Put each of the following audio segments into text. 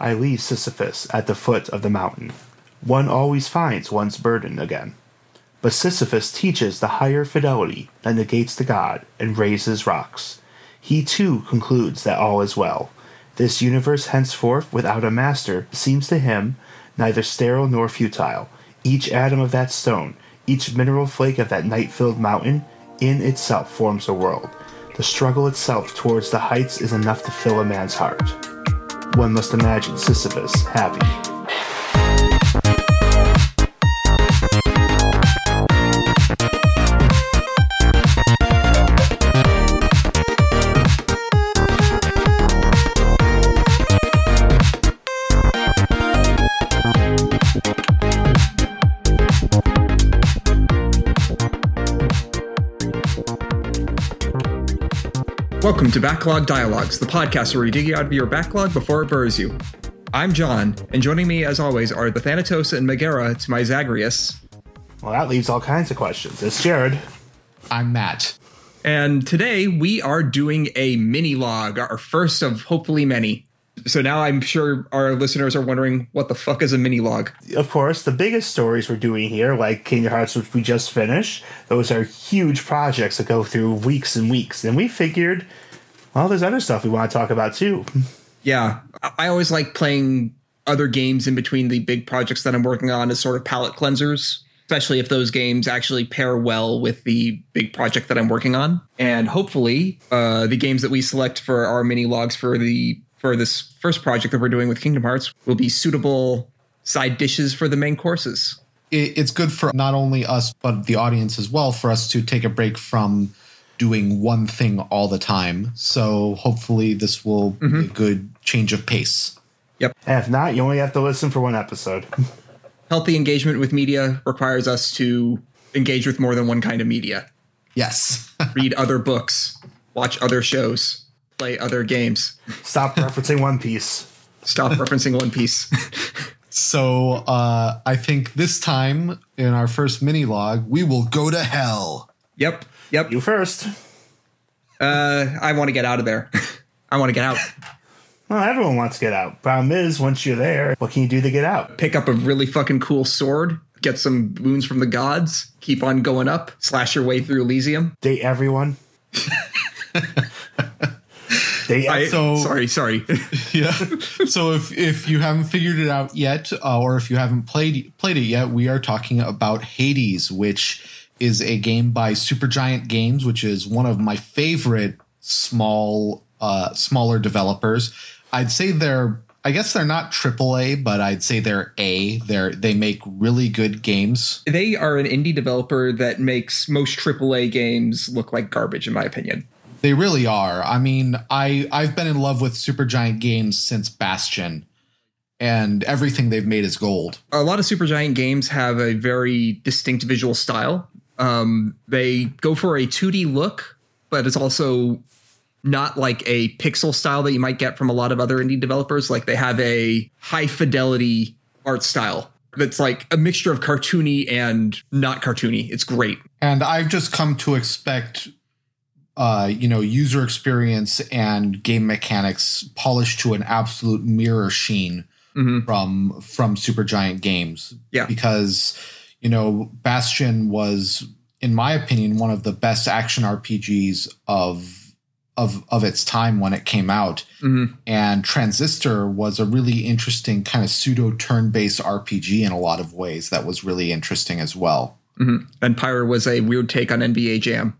I leave Sisyphus at the foot of the mountain. One always finds one's burden again. But Sisyphus teaches the higher fidelity that negates the god and raises rocks. He too concludes that all is well. This universe henceforth without a master seems to him neither sterile nor futile. Each atom of that stone, each mineral flake of that night filled mountain, in itself forms a world. The struggle itself towards the heights is enough to fill a man's heart. One must imagine Sisyphus happy. Welcome to Backlog Dialogues, the podcast where we dig you out of your backlog before it burrs you. I'm John, and joining me as always are the Thanatos and Megara to my Zagreus. Well, that leaves all kinds of questions. It's Jared. I'm Matt. And today we are doing a mini log, our first of hopefully many. So now I'm sure our listeners are wondering what the fuck is a mini log? Of course, the biggest stories we're doing here, like Kingdom Hearts, which we just finished, those are huge projects that go through weeks and weeks. And we figured, well, there's other stuff we want to talk about too. Yeah, I always like playing other games in between the big projects that I'm working on as sort of palette cleansers, especially if those games actually pair well with the big project that I'm working on. And hopefully, uh, the games that we select for our mini logs for the for this first project that we're doing with Kingdom Hearts will be suitable side dishes for the main courses. It's good for not only us, but the audience as well, for us to take a break from doing one thing all the time. So hopefully, this will be mm-hmm. a good change of pace. Yep. And if not, you only have to listen for one episode. Healthy engagement with media requires us to engage with more than one kind of media. Yes. Read other books, watch other shows, play other games. Stop referencing One Piece. Stop referencing One Piece. so uh, I think this time in our first mini log, we will go to hell. yep, yep. You first. Uh, I want to get out of there. I want to get out. Well, everyone wants to get out. Problem is, once you're there, what can you do to get out? Pick up a really fucking cool sword. Get some boons from the gods. Keep on going up. Slash your way through Elysium. Date everyone. Date I, So- sorry, sorry. yeah. So if if you haven't figured it out yet, uh, or if you haven't played played it yet, we are talking about Hades, which is a game by Supergiant Games, which is one of my favorite small uh, smaller developers. I'd say they're I guess they're not AAA, but I'd say they're A. They're they make really good games. they are an indie developer that makes most AAA games look like garbage, in my opinion. They really are. I mean, I I've been in love with Supergiant Games since Bastion, and everything they've made is gold. a lot of Supergiant games have a very distinct visual style. Um, they go for a 2D look, but it's also not like a pixel style that you might get from a lot of other indie developers. Like they have a high fidelity art style that's like a mixture of cartoony and not cartoony. It's great. And I've just come to expect, uh, you know, user experience and game mechanics polished to an absolute mirror sheen Mhm. from from Supergiant Games. Yeah. because you know, Bastion was, in my opinion, one of the best action RPGs of of of its time when it came out. Mhm. And Transistor was a really interesting kind of pseudo turn based RPG in a lot of ways. That was really interesting as well. Mhm. And Pyre was a weird take on NBA Jam.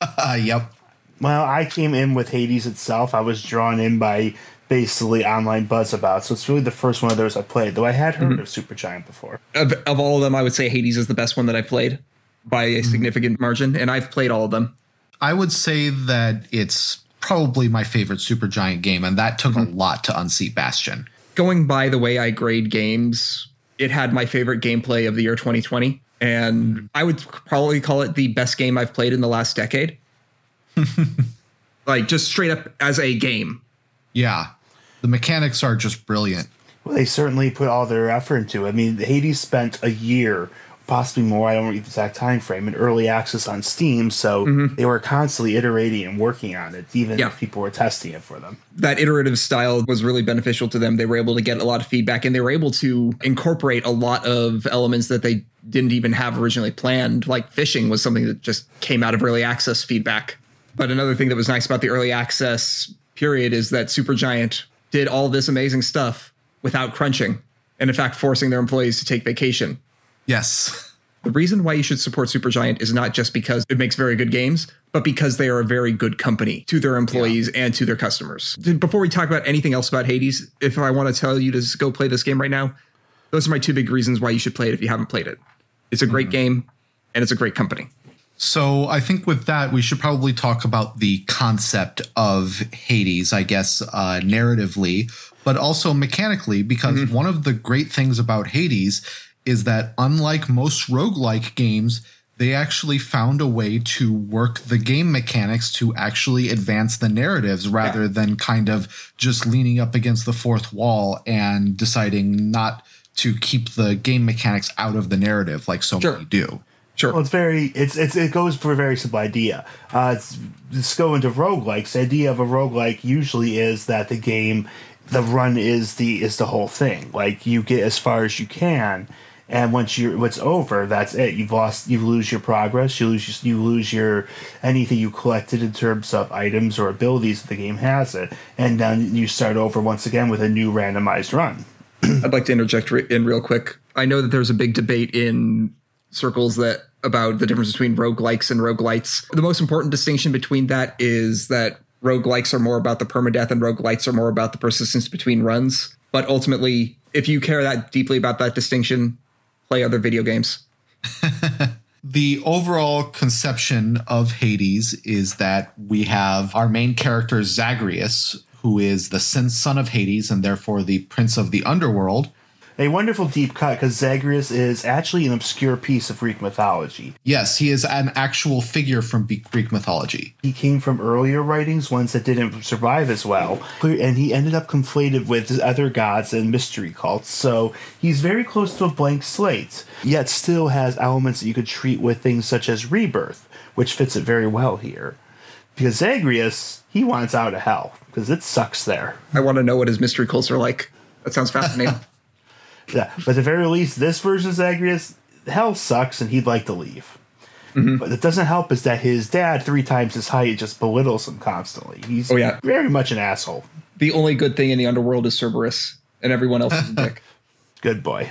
Uh, yep. Well, I came in with Hades itself. I was drawn in by basically online buzz about. So it's really the first one of those I played, though I had heard of Supergiant before. Of, of all of them, I would say Hades is the best one that I've played by a significant margin, and I've played all of them. I would say that it's probably my favorite Supergiant game, and that took a lot to unseat Bastion. going by the way I grade games, it had my favorite gameplay of the year 2020. And hmm. I would probably call it the best game I've played in the last decade. like just straight up as a game. Yeah, the mechanics are just brilliant. Well, they certainly put all their effort into it. I mean, Hades spent a year possibly more. I don't know the exact time frame. In early access on Steam, so mm-hmm. they were constantly iterating and working on it, even Yeah. if people were testing it for them. that iterative style was really beneficial to them. They were able to get a lot of feedback and they were able to incorporate a lot of elements that they didn't even have originally planned. Like fishing was something that just came out of early access feedback. But another thing that was nice about the early access period is that Supergiant did all this amazing stuff without crunching and in fact forcing their employees to take vacation. Yes. The reason why you should support Supergiant is not just because it makes very good games, but because they are a very good company to their employees and to their customers. Before we talk about anything else about Hades, if I want to tell you to just go play this game right now, those are my two big reasons why you should play it if you haven't played it. It's a great game and it's a great company. So I think with that, we should probably talk about the concept of Hades, I guess, uh, narratively, but also mechanically, because one of the great things about Hades is that unlike most roguelike games, they actually found a way to work the game mechanics to actually advance the narratives rather than kind of just leaning up against the fourth wall and deciding not to keep the game mechanics out of the narrative like so Sure. many do. Sure. Well, it's very it's, it's it goes for a very simple idea. Uh, it's, let's go into roguelikes. The idea of a roguelike usually is that the game, the run is the is the whole thing. Like you get as far as you can, and once you're what's over, that's it. You've lost. You lose your progress. You lose you lose your anything you collected in terms of items or abilities that the game has it, and then you start over once again with a new randomized run. I'd like to interject in real quick. I know that there's a big debate in circles that about the difference between roguelikes and roguelites. The most important distinction between that is that roguelikes are more about the permadeath and roguelites are more about the persistence between runs. But ultimately, if you care that deeply about that distinction, play other video games. the overall conception of Hades is that we have our main character Zagreus, who is the son son of Hades and therefore the prince of the underworld. A wonderful deep cut because Zagreus is actually an obscure piece of Greek mythology. Yes, he is an actual figure from Greek mythology. He came from earlier writings, ones that didn't survive as well, and he ended up conflated with other gods and mystery cults. So he's very close to a blank slate, yet still has elements that you could treat with things such as rebirth, which fits it very well here. Because Zagreus, he wants out of hell because it sucks there. I want to know what his mystery cults are like. That sounds fascinating. Yeah, but at the very least, this version of Zagreus, hell sucks, and he'd like to leave. Mm-hmm. But it doesn't help is that his dad, three times his height, just belittles him constantly. He's Oh, yeah. very much an asshole. the only good thing in the underworld is Cerberus, and everyone else is a dick. Good boy.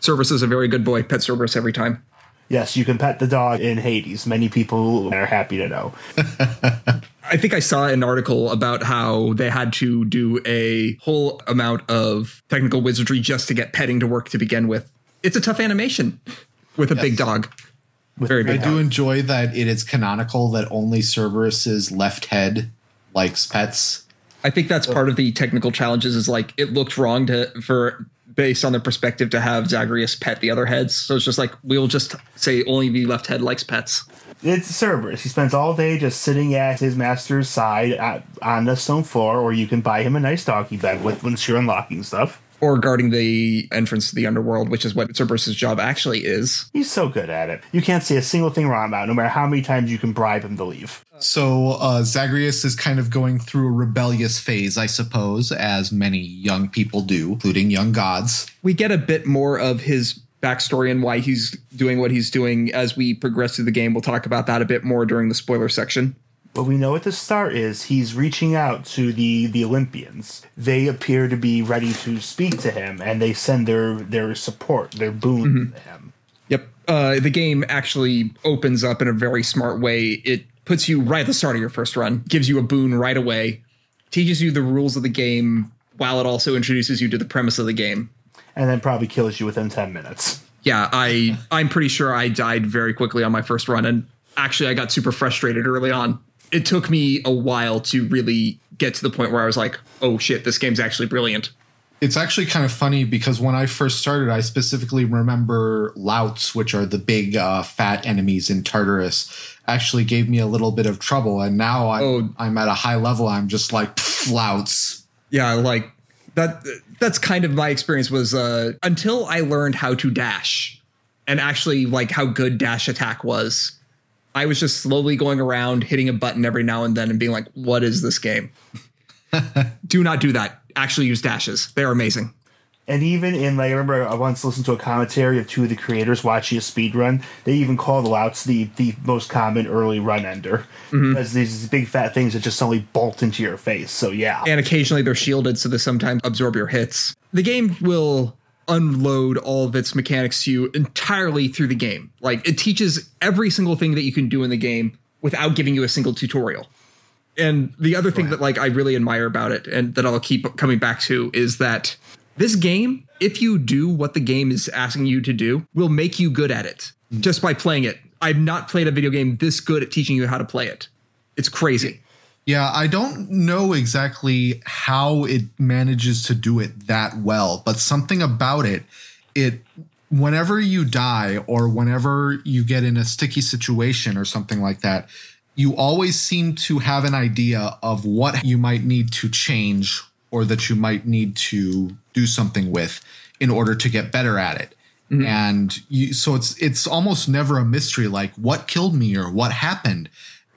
Cerberus is a very good boy. Pet Cerberus every time. Yes, you can pet the dog in Hades. Many people are happy to know. I think I saw an article about how they had to do a whole amount of technical wizardry just to get petting to work to begin with. It's a tough animation with a big dog. Very I big do enjoy that it is canonical that only Cerberus's left head likes pets. I think that's part of the technical challenges is like it looked wrong to for based on the perspective to have Zagreus pet the other heads. So it's just like we'll just say only the left head likes pets. It's Cerberus. He spends all day just sitting at his master's side at, on the stone floor, or you can buy him a nice doggy bed with once you're unlocking stuff. Or guarding the entrance to the underworld, which is what Cerberus's job actually is. He's so good at it. You can't see a single thing wrong about it, no matter how many times you can bribe him to leave. So uh, Zagreus is kind of going through a rebellious phase, I suppose, as many young people do, including young gods. we get a bit more of his backstory and why he's doing what he's doing as we progress through the game. We'll talk about that a bit more during the spoiler section. What we know at the start is he's reaching out to the the Olympians. They appear to be ready to speak to him, and they send their their support, their boon to him. Yep. Uh, the game actually opens up in a very smart way. It puts you right at the start of your first run, gives you a boon right away, teaches you the rules of the game, while it also introduces you to the premise of the game. and then probably kills you within ten minutes. Yeah, I I'm pretty sure I died very quickly on my first run, and actually I got super frustrated early on. It took me a while to really get to the point where I was like, "Oh shit, this game's actually brilliant." It's actually kind of funny because when I first started, I specifically remember louts, which are the big uh, fat enemies in Tartarus, actually gave me a little bit of trouble. And now I'm, Oh. I'm at a high level. I'm just like, "Pff, louts. Yeah, like that. That's kind of my experience. Was uh, until I learned how to dash, and actually like how good dash attack was. I was just slowly going around hitting a button every now and then and being like, what is this game? do not do that. Actually use dashes. They're amazing. And even in like I remember I once listened to a commentary of two of the creators watching a speed run. They even call the louts the the most common early run ender mm-hmm. because these big fat things that just suddenly bolt into your face. So yeah, And occasionally they're shielded so they sometimes absorb your hits. The game will unload all of its mechanics to you entirely through the game. Like it teaches every single thing that you can do in the game without giving you a single tutorial. And the other thing that like I really admire about it and that I'll keep coming back to is that this game, if you do what the game is asking you to do, will make you good at it just by playing it. I've not played a video game this good at teaching you how to play it. It's crazy. Yeah, I don't know exactly how it manages to do it that well, but something about it, it whenever you die or whenever you get in a sticky situation or something like that, you always seem to have an idea of what you might need to change or that you might need to do something with in order to get better at it. Mm-hmm. And you, so it's it's almost never a mystery like what killed me or what happened.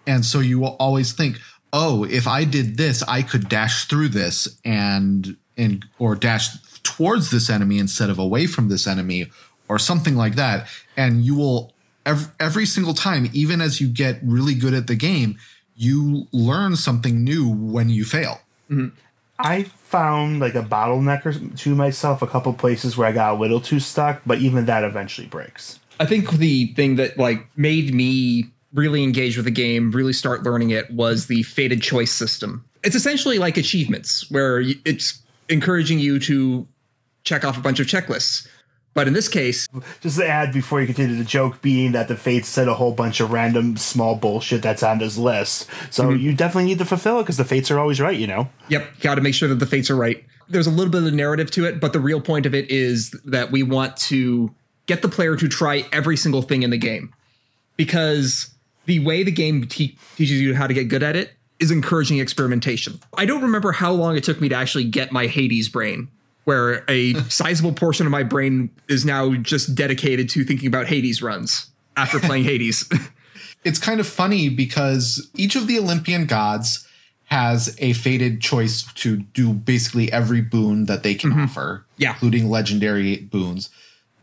And so you will always think, oh, if I did this, I could dash through this and and or dash towards this enemy instead of away from this enemy or something like that. And you will every, every single time, even as you get really good at the game, you learn something new when you fail. Mm-hmm. I found like a bottleneck or to myself a couple places where I got a little too stuck, but even that eventually breaks. I think the thing that like made me really engage with the game, really start learning it was the fated choice system. It's essentially like achievements where it's encouraging you to check off a bunch of checklists. But in this case, Just to add before you continue, the joke being that the Fates said a whole bunch of random small bullshit that's on this list. So mhm. you definitely need to fulfill it because the Fates are always right, you know? Yep, got to make sure that the fates are right. There's a little bit of narrative to it, but the real point of it is that we want to get the player to try every single thing in the game. Because the way the game te- teaches you how to get good at it is encouraging experimentation. I don't remember how long it took me to actually get my Hades brain, where a sizable portion of my brain is now just dedicated to thinking about Hades runs after playing Hades. it's kind of funny because each of the Olympian gods has a fated choice to do basically every boon that they can mm-hmm. offer, Yeah. including legendary boons.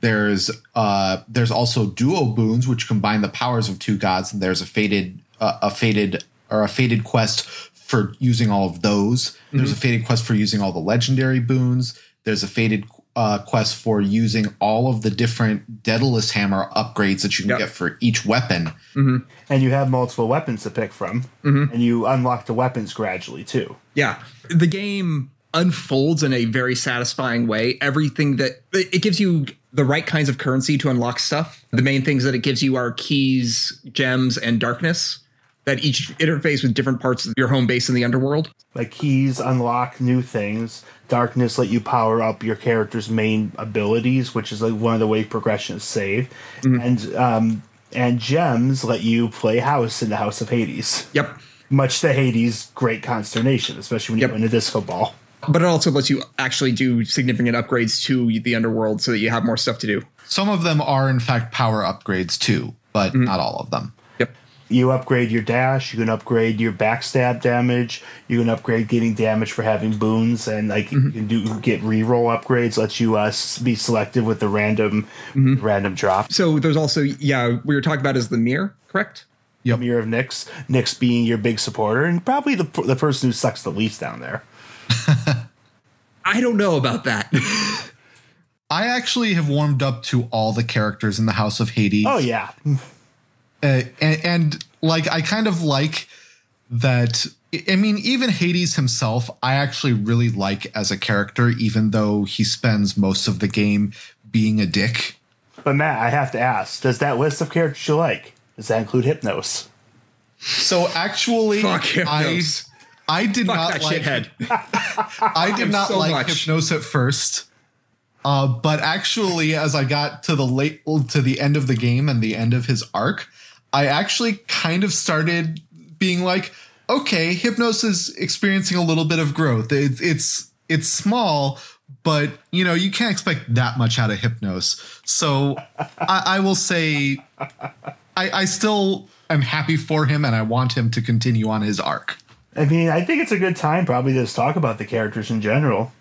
There's uh there's also duo boons which combine the powers of two gods, and there's a faded uh, a fated or a fated quest for using all of those. There's a faded quest for using all the legendary boons. There's a faded uh, quest for using all of the different Daedalus hammer upgrades that you can Yep. get for each weapon. And you have multiple weapons to pick from, and you unlock the weapons gradually too. Yeah. The game unfolds in a very satisfying way. Everything that it gives you the right kinds of currency to unlock stuff. The main things that it gives you are keys, gems, and darkness that each interface with different parts of your home base in the underworld. Like keys unlock new things. Darkness let you power up your character's main abilities, which is like one of the way progression is saved. And um, and gems let you play house in the House of Hades. Yep. Much to Hades' great consternation, especially when Yep. you win a disco ball. But it also lets you actually do significant upgrades to the underworld so that you have more stuff to do. Some of them are in fact power upgrades too, but mm-hmm. not all of them. Yep. You upgrade your dash, you can upgrade your backstab damage, you can upgrade getting damage for having boons, and like you mm-hmm. can do get reroll upgrades, lets you uh, be selective with the random mm-hmm. random drop. So there's also, yeah, we were talking about is the mirror, correct? Yep. Mirror of Nyx, Nyx being your big supporter, and probably the the person who sucks the least down there. I don't know about that. I actually have warmed up to all the characters in the House of Hades. Oh yeah, uh, and, and like I kind of like that. I mean, even Hades himself, I actually really like as a character, even though he spends most of the game being a dick. but Matt, I have to ask: Does that list of characters you like does that include Hypnos? So actually, Fuck Hypnos. I I did Fuck not like shithead. I did not so like much. Hypnos at first. Uh, but actually, as I got to the late to the end of the game and the end of his arc, I actually kind of started being like, okay, Hypnos is experiencing a little bit of growth. It's it's it's small, but you know you can't expect that much out of Hypnos. So I, I will say I, I still am happy for him, and I want him to continue on his arc. I mean, I think it's a good time probably to just talk about the characters in general.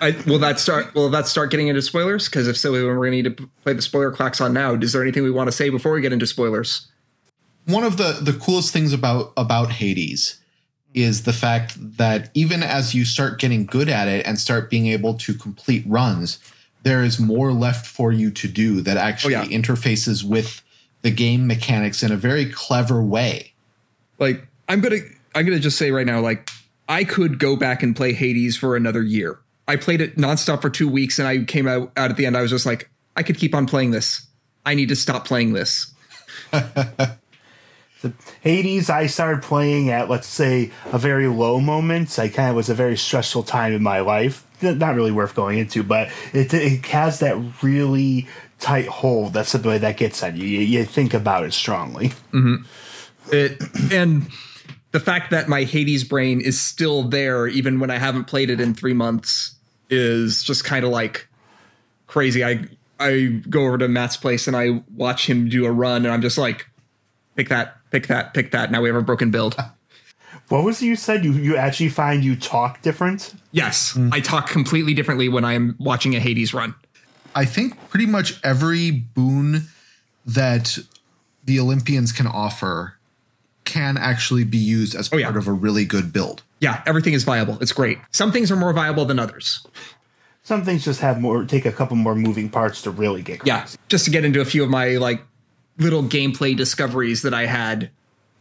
I, will that start? Will that start getting into spoilers? Because if so, we're going to need to play the spoiler clocks on now. Is there anything we want to say before we get into spoilers? One of the the coolest things about about Hades is the fact that even as you start getting good at it and start being able to complete runs, there is more left for you to do that actually Oh, yeah. interfaces with the game mechanics in a very clever way. Like, I'm gonna, I'm gonna just say right now, like, I could go back and play Hades for another year. I played it nonstop for two weeks, and I came out, out at the end. I was just like, I could keep on playing this. I need to stop playing this. the Hades, I started playing at let's say a very low moment. I kind of was a very stressful time in my life. Not really worth going into, but it it has that really tight hold. That's the way that gets at you. You, you think about it strongly. Mm-hmm. It and the fact that my Hades brain is still there, even when I haven't played it in three months, is just kind of like crazy. I I go over to Matt's place and I watch him do a run, and I'm just like, pick that, pick that, pick that. Now we have a broken build. What was it you said? You you actually find you talk different? Yes, mm. I talk completely differently when I am watching a Hades run. I think pretty much every boon that the Olympians can offer can actually be used as part yeah. of a really good build. Yeah, everything is viable. It's great. Some things are more viable than others. Some things just have more take a couple more moving parts to really get crazy. yeah just to get into a few of my like little gameplay discoveries that i had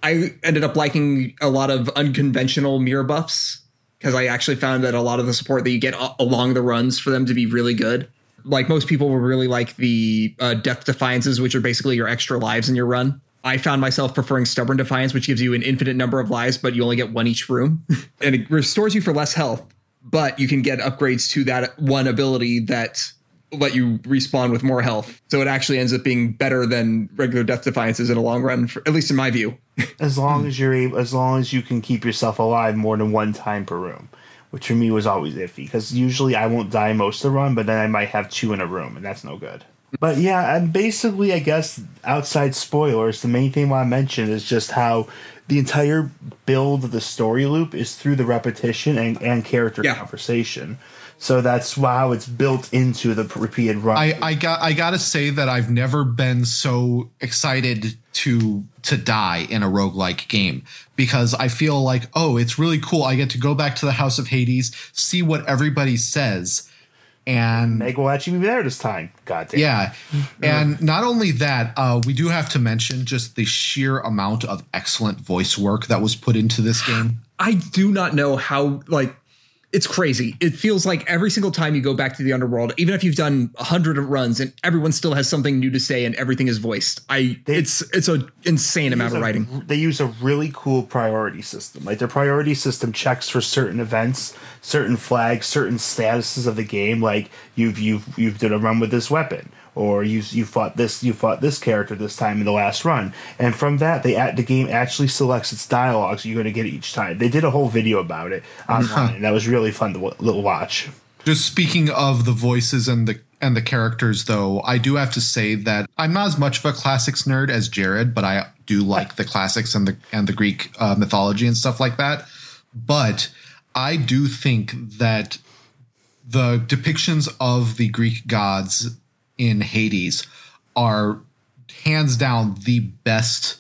i ended up liking a lot of unconventional mirror buffs because i actually found that a lot of the support that you get a- along the runs for them to be really good like most people will really like the uh, death defiances which are basically your extra lives in your run i found myself preferring stubborn defiance which gives you an infinite number of lives but you only get one each room and it restores you for less health but you can get upgrades to that one ability that let you respawn with more health. So it actually ends up being better than regular death defiances in a long run, for, at least in my view. As long as you're able, as long as you can keep yourself alive more than one time per room, which for me was always iffy because usually I won't die most of the run, but then I might have two in a room, and that's no good. But yeah, and basically, I guess outside spoilers, the main thing I want to mention is just how the entire build of the story loop is through the repetition and, and character Yeah. conversation. So that's how it's built into the repeated run. I, I got I gotta say that I've never been so excited to to die in a roguelike game because I feel like, oh, it's really cool. I get to go back to the House of Hades, see what everybody says, and Meg will actually be there this time. God damn. yeah. And not only that, uh, we do have to mention just the sheer amount of excellent voice work that was put into this game. I do not know how, like, it's crazy. It feels like every single time you go back to the underworld, even if you've done a hundred runs and everyone still has something new to say and everything is voiced. I it's it's a insane amount of a- writing. They use a really cool priority system. Like their priority system checks for certain events, certain flags, certain statuses of the game. Like you've you've you've did a run with this weapon, or you you fought this you fought this character this time in the last run, and from that they the game actually selects its dialogues you're going to get each time. They did a whole video about it online, and that was really fun to w- watch. Just speaking of the voices and the and the characters, though, I do have to say that I'm not as much of a classics nerd as Jared, but I do like the classics and the and the Greek uh, mythology and stuff like that. But I do think that the depictions of the Greek gods in Hades are hands down the best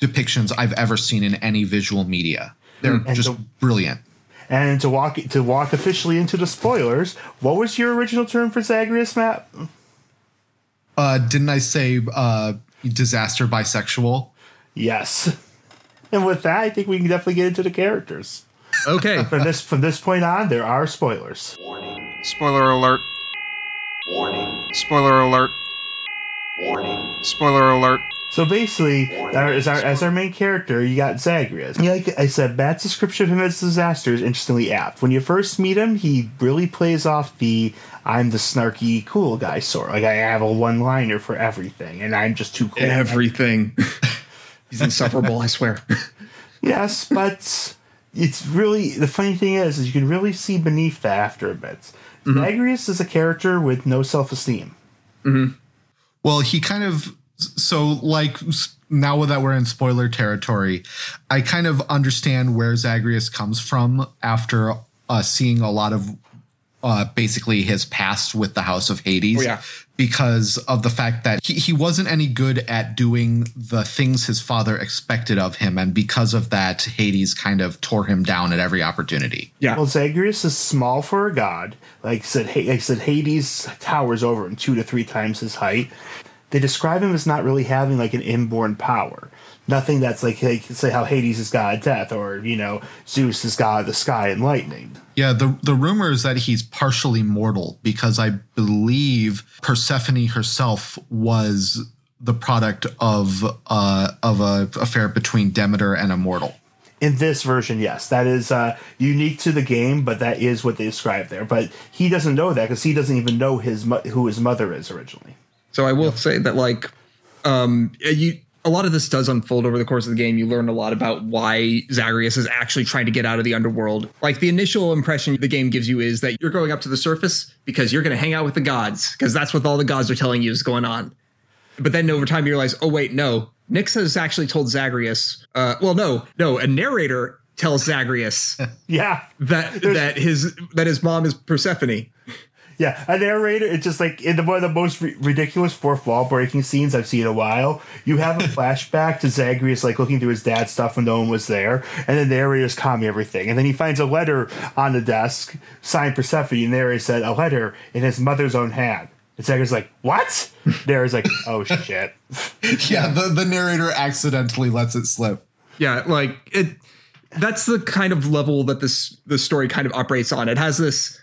depictions I've ever seen in any visual media. They're And just the- brilliant. And to walk to walk officially into the spoilers, what was your original term for Zagreus, Matt? Uh, didn't I say uh, disaster bisexual? Yes. And with that, I think we can definitely get into the characters. Okay. From this from this point on, there are spoilers. Warning, Spoiler alert. warning, Spoiler alert. warning. Spoiler alert. So basically, our, as our as our main character, you got Zagreus. Yeah, Like I said, Matt's description of him as disaster is interestingly apt. When you first meet him, he really plays off the "I'm the snarky cool guy" sort. Like I have a one liner for everything, and I'm just too cool. Everything. He's insufferable, I swear. Yes, but it's really the funny thing is, is you can really see beneath that after a bit. Zagreus is a character with no self esteem. Well, he kind of so like now that we're in spoiler territory, I kind of understand where Zagreus comes from after uh, seeing a lot of uh, basically his past with the House of Hades. Oh, yeah. Because of the fact that he, he wasn't any good at doing the things his father expected of him. And because of that, Hades kind of tore him down at every opportunity. Yeah. Well, Zagreus is small for a god. Like I said, Ha- like I said, Hades towers over him two to three times his height. They describe him as not really having like an inborn power. Nothing that's like, like say how Hades is god of death, or you know Zeus is god of the sky and lightning. Yeah, the the rumor is that he's partially mortal because I believe Persephone herself was the product of uh of a affair between Demeter and a mortal. In this version, yes, that is uh, unique to the game, but that is what they describe there. But he doesn't know that because he doesn't even know his mo- who his mother is originally. So I will say that like um you a lot of this does unfold over the course of the game. You learn a lot about why Zagreus is actually trying to get out of the underworld. Like the initial impression the game gives you is that you're going up to the surface because you're going to hang out with the gods because that's what all the gods are telling you is going on. But then over time you realize, oh wait, no, Nyx has actually told Zagreus. Uh, well, no, no, a narrator tells Zagreus Yeah, that that his that his mom is Persephone. Yeah, a narrator. It's just like in the, one of the most ri- ridiculous fourth wall breaking scenes I've seen in a while. You have a flashback to Zagreus like looking through his dad's stuff when no one was there, and then the narrator's calming everything, and then he finds a letter on the desk signed Persephone, and the narrator said a letter in his mother's own hand. And Zagreus like, what? Narrator's like, oh shit. Yeah, the, the narrator accidentally lets it slip. Yeah, like it that's the kind of level that this the story kind of operates on. It has this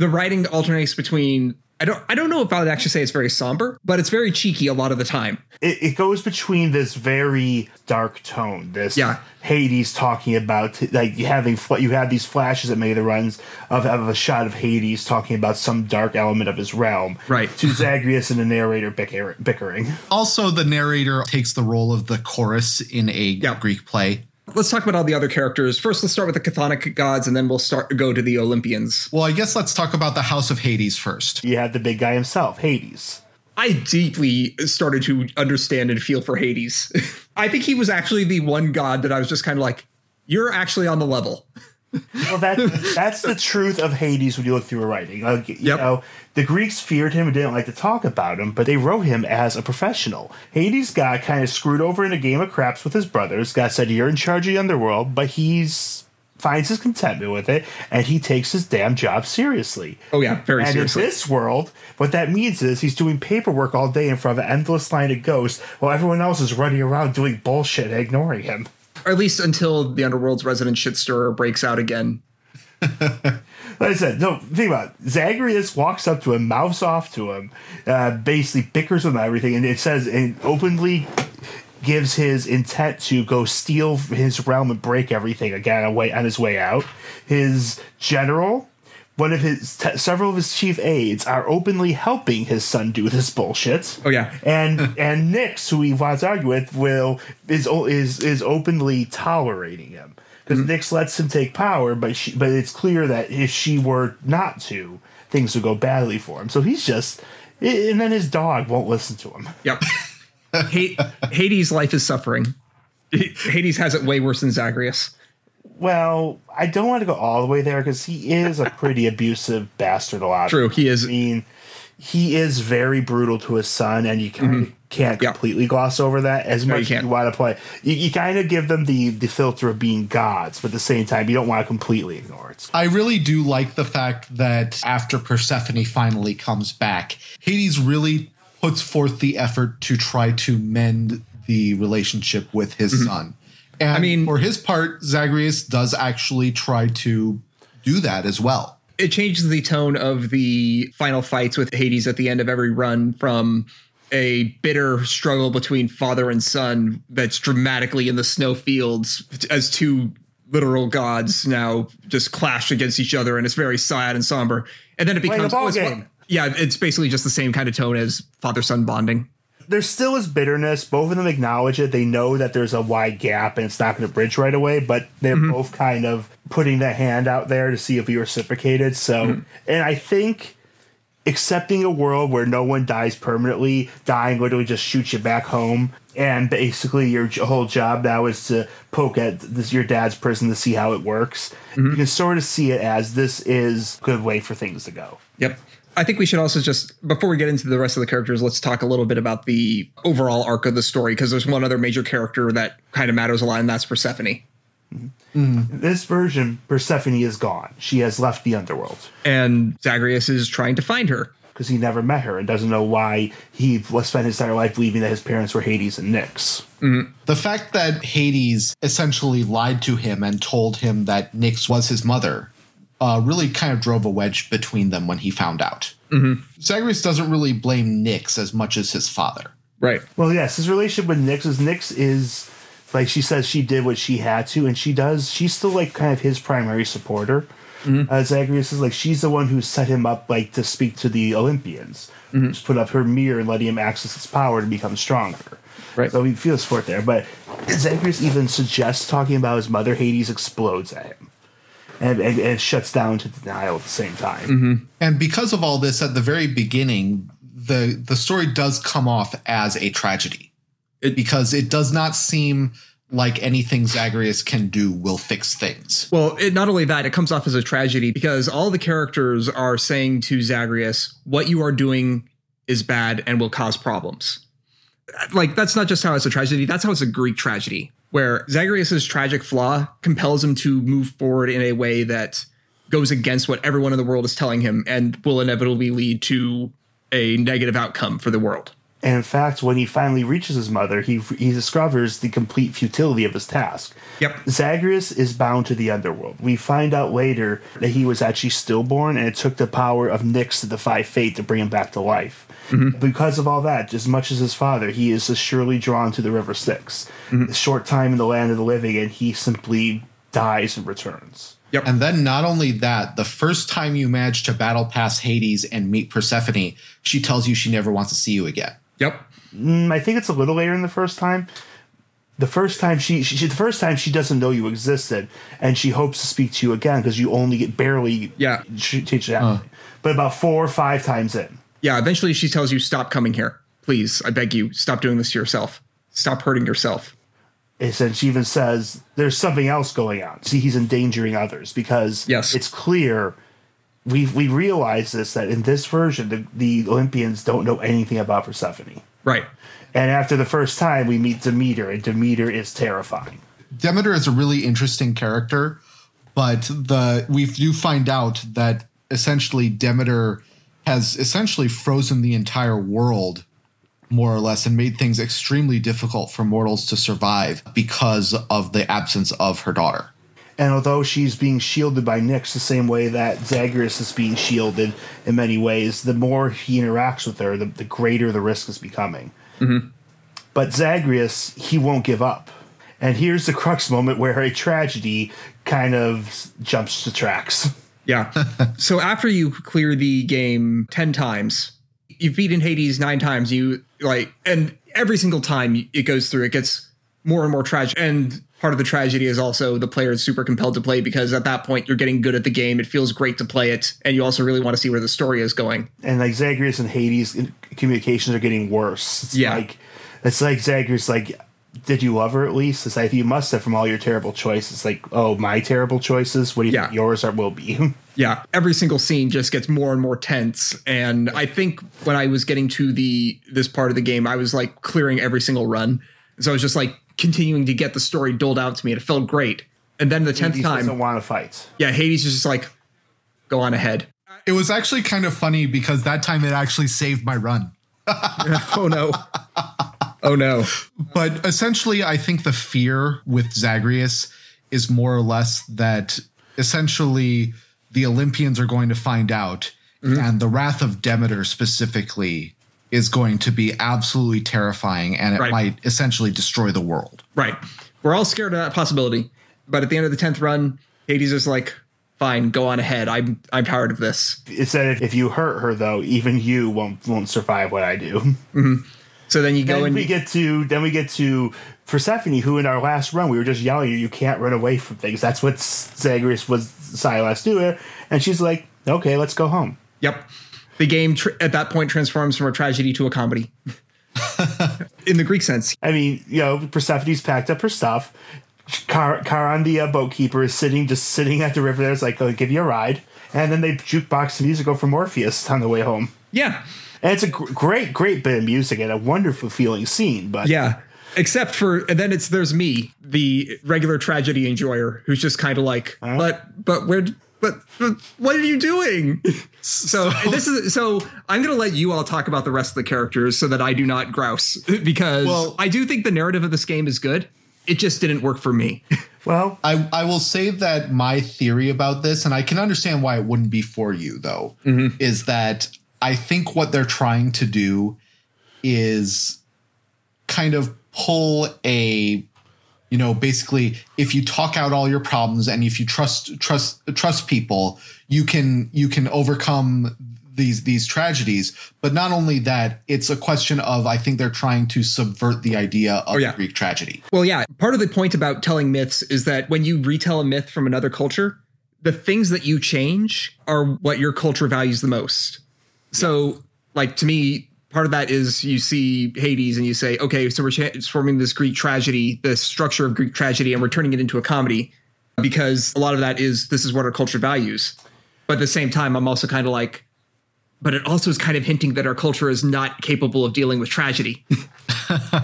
the writing alternates between I don't I don't know if I would actually say it's very somber, but it's very cheeky a lot of the time. It, it goes between this very dark tone, this Yeah. Hades talking about like you having you have these flashes that made the runs of, of a shot of Hades talking about some dark element of his realm, Right. To Zagreus and the narrator bicker- bickering. Also, the narrator takes the role of the chorus in a Yeah. Greek play. Let's talk about all the other characters. First, let's start with the chthonic gods, and then we'll start go to the Olympians. Well, I guess let's talk about the House of Hades first. You have the big guy himself, Hades. I deeply started to understand and feel for Hades. I think he was actually the one god that I was just kind of like, you're actually on the level. Well, that that's the truth of Hades when you look through a writing. Like, you Yep. know, the Greeks feared him and didn't like to talk about him, but they wrote him as a professional. Hades got kind of screwed over in a game of craps with his brothers. Got said, "You're in charge of the underworld," but he's finds his contentment with it, and he takes his damn job seriously. Oh yeah, very and seriously. in this world, what that means is he's doing paperwork all day in front of an endless line of ghosts, while everyone else is running around doing bullshit and ignoring him. Or at least until the underworld's resident shit stirrer breaks out again. Like I said, no, think about it. Zagreus walks up to him, mouths off to him, uh, basically bickers with him everything, and it says, and openly gives his intent to go steal his realm and break everything again away on his way out. His general, one of his t- several of his chief aides are openly helping his son do this bullshit. Oh, yeah. and and Nyx, who he wants to argue with, will is is is openly tolerating him because mm-hmm. Nyx lets him take power, but she, but it's clear that if she were not to, things would go badly for him. So he's just, and then his dog won't listen to him. Yep. Hades' life is suffering. Hades has it way worse than Zagreus. Well, I don't want to go all the way there because he is a pretty abusive bastard. A lot. True, he is. I mean, he is very brutal to his son, and you mm-hmm. kind of can't Yeah. completely gloss over that as No, much you as you want to play. You, you kind of give them the the filter of being gods, but at the same time, you don't want to completely ignore it. I really do like the fact that after Persephone finally comes back, Hades really puts forth the effort to try to mend the relationship with his mm-hmm. son. And I mean- for his part, Zagreus does actually try to do that as well. It changes the tone of the final fights with Hades at the end of every run from a bitter struggle between father and son that's dramatically in the snow fields as two literal gods now just clash against each other and it's very sad and somber. And then it Playing a becomes ball game. yeah, it's basically just the same kind of tone as father son bonding. There still is bitterness. Both of them acknowledge it. They know that there's a wide gap and it's not going to bridge right away, but they're mm-hmm. both kind of putting that hand out there to see if we reciprocated. So, mm-hmm. and I think accepting a world where no one dies permanently, dying literally just shoots you back home, and basically your whole job now is to poke at this your dad's prison to see how it works. Mm-hmm. You can sort of see it as this is a good way for things to go. Yep. I think we should also just, before we get into the rest of the characters, let's talk a little bit about the overall arc of the story, because there's one other major character that kind of matters a lot, and that's Persephone. In this version, Persephone is gone. She has left the underworld. And Zagreus is trying to find her. because he never met her and doesn't know why he spent his entire life believing that his parents were Hades and Nyx. Mm-hmm. The fact that Hades essentially lied to him and told him that Nyx was his mother uh, really kind of drove a wedge between them when he found out. Zagreus doesn't really blame Nyx as much as his father. Right. Well, yes, his relationship with Nyx is Nyx is like she says she did what she had to, and she does. She's still like kind of his primary supporter. Uh, Zagreus is like she's the one who set him up like to speak to the Olympians. Just put up her mirror and let him access its power to become stronger. Right. So we feel support there, but Zagreus even suggests talking about his mother. Hades explodes at him, and, and, and shuts down to denial at the same time. Mm-hmm. And because of all this, at the very beginning, the the story does come off as a tragedy, It- because it does not seem like anything Zagreus can do will fix things. Well, it, not only that, it comes off as a tragedy because all the characters are saying to Zagreus, what you are doing is bad and will cause problems. Like, that's not just how it's a tragedy, that's how it's a Greek tragedy, where Zagreus's tragic flaw compels him to move forward in a way that goes against what everyone in the world is telling him and will inevitably lead to a negative outcome for the world. And in fact, when he finally reaches his mother, he he discovers the complete futility of his task. Yep. Zagreus is bound to the underworld. We find out later that he was actually stillborn, and it took the power of Nyx to defy fate to bring him back to life. Mm-hmm. Because of all that, as much as his father, he is surely drawn to the River Styx. Mm-hmm. A short time in the land of the living, and he simply dies and returns. Yep. And then not only that, the first time you manage to battle past Hades and meet Persephone, she tells you she never wants to see you again. Yep. Mm, I think it's a little later in the first time. The first time she, she the first time she doesn't know you existed, and she hopes to speak to you again because you only get barely Yeah. she teach that. But about four or five times in, Yeah, eventually she tells you, stop coming here. Please, I beg you, stop doing this to yourself. Stop hurting yourself. and she even says there's something else going on. See, he's endangering others because Yes. it's clear. We we realize this that in this version the, the Olympians don't know anything about Persephone. Right. And after the first time, we meet Demeter, and Demeter is terrifying. Demeter is a really interesting character, but the we do find out that essentially Demeter has essentially frozen the entire world more or less and made things extremely difficult for mortals to survive because of the absence of her daughter. And although she's being shielded by Nyx the same way that Zagreus is being shielded in many ways, the more he interacts with her, the, the greater the risk is becoming. Mm-hmm. But Zagreus, he won't give up. And here's the crux moment where a tragedy kind of jumps to tracks. Yeah. so after you clear the game 10 times, you've beaten Hades nine times, you like, and every single time it goes through, it gets more and more tragic. And part of the tragedy is also the player is super compelled to play because at that point you're getting good at the game. It feels great to play it. And you also really want to see where the story is going. And like Zagreus and Hades communications are getting worse. It's Yeah. like it's like Zagreus like did you love her at least? It's like you must have from all your terrible choices. Like, oh, my terrible choices. What do you Yeah. think yours are will be? Yeah, every single scene just gets more and more tense and I think when I was getting to the this part of the game I was like clearing every single run. So I was just like continuing to get the story doled out to me and it felt great. And then the 10th Hades doesn't want to fight. yeah, Hades is just like go on ahead. It was actually kind of funny because that time it actually saved my run. oh no. Oh no. But essentially, I think the fear with Zagreus is more or less that essentially the Olympians are going to find out, mm-hmm. and the wrath of Demeter specifically is going to be absolutely terrifying, and it Right. might essentially destroy the world. Right. We're all scared of that possibility. But at the end of the 10th run, Hades is like fine, go on ahead. I'm I'm tired of this. It said if you hurt her though, even you won't won't survive what I do. Mm-hmm. So then you go then and we get to then we get to Persephone, who in our last run we were just yelling, "You can't run away from things." That's what Zagreus was Silas doing, and she's like, "Okay, let's go home." Yep. The game tr- at that point transforms from a tragedy to a comedy. In the Greek sense. I mean, you know, Persephone's packed up her stuff. Car- Charon, the uh, boat keeper, is sitting just sitting at the river. There, it's like, "I'll give you a ride," and then they jukebox the musical from Orpheus on the way home. Yeah. And it's a gr- great, great bit of music and a wonderful feeling scene. But Yeah. Except for and then it's there's me, the regular tragedy enjoyer, who's just kind of like, but but where but, but what are you doing? So this is so I'm gonna let you all talk about the rest of the characters so that I do not grouse because Well- I do think the narrative of this game is good. It just didn't work for me. well, I, I will say that my theory about this, and I can understand why it wouldn't be for you though, mm-hmm. is that I think what they're trying to do is kind of pull a you know basically if you talk out all your problems and if you trust trust trust people you can you can overcome these these tragedies but not only that it's a question of i think they're trying to subvert the idea of oh, yeah. greek tragedy Well, yeah, part of the point about telling myths is that when you retell a myth from another culture, the things that you change are what your culture values the most. So, like to me, part of that is you see Hades and you say, okay, so we're transforming this Greek tragedy, the structure of Greek tragedy, and we're turning it into a comedy because a lot of that is this is what our culture values. But at the same time, I'm also kind of like, but it also is kind of hinting that our culture is not capable of dealing with tragedy.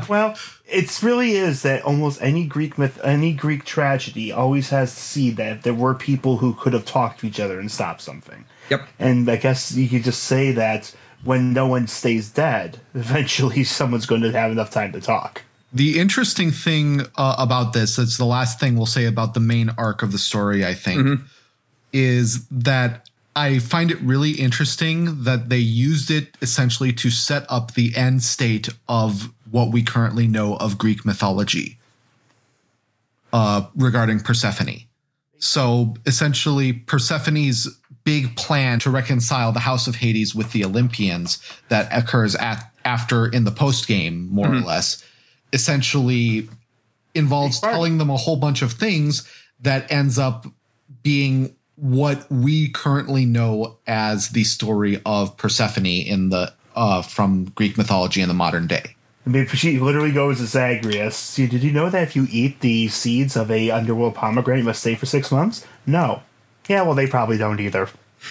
Well, it really is that almost any Greek myth, any Greek tragedy always has to see that there were people who could have talked to each other and stopped something. Yep. And I guess you could just say that when no one stays dead, eventually someone's going to have enough time to talk. The interesting thing uh, about this, it's the last thing we'll say about the main arc of the story, I think, is that I find it really interesting that they used it essentially to set up the end state of what we currently know of Greek mythology uh, regarding Persephone. So essentially, Persephone's big plan to reconcile the House of Hades with the Olympians that occurs at, after in the post game, more or less, essentially involves telling them a whole bunch of things that ends up being what we currently know as the story of Persephone in the uh, from Greek mythology in the modern day. I mean, she literally goes to Zagreus. Did you know that if you eat the seeds of a underworld pomegranate, you must stay for six months? No. Yeah, well, they probably don't either.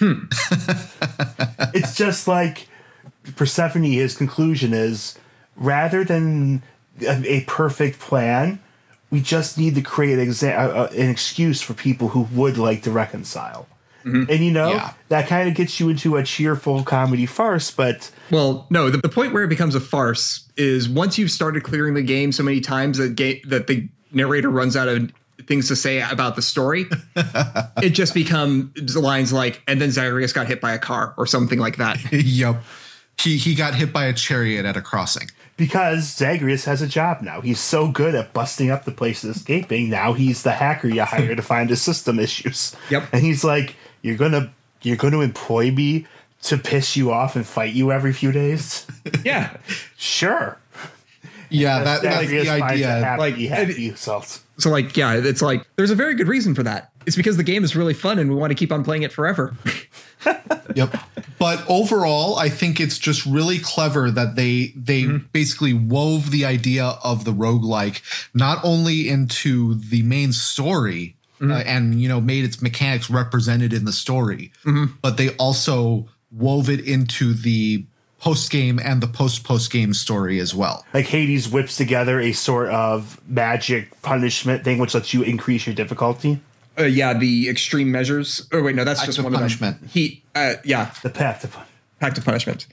it's just like Persephone. His conclusion is rather than a, perfect plan, we just need to create an, exa- uh, uh, an excuse for people who would like to reconcile. And you know Yeah. that kind of gets you into a cheerful comedy farce, but Well, no, the, the point where it becomes a farce is once you've started clearing the game so many times that ga- that the narrator runs out of things to say about the story, it just becomes lines like, and then Zagreus got hit by a car or something like that. yep. He he got hit by a chariot at a crossing. because Zagreus has a job now. He's so good at busting up the place and escaping. Now he's the hacker you hire to find his system issues. Yep. And he's like, "You're gonna, you're gonna employ me to piss you off and fight you every few days." yeah. sure. Yeah, that, that's Zagreus the finds a idea. happy, Like, happy salt. So, like, yeah, it's like, there's a very good reason for that. It's because the game is really fun and we want to keep on playing it forever. Yep. But overall, I think it's just really clever that they they mm-hmm. basically wove the idea of the roguelike not only into the main story mm-hmm. uh, and you know made its mechanics represented in the story, mm-hmm. but they also wove it into the post game and the post post game story as well. Like Hades whips together a sort of magic punishment thing, which lets you increase your difficulty. Uh, yeah, the extreme measures. Oh, wait, no, that's Act just of one punishment. of them. He, uh, yeah, The path to punishment. pact of punishment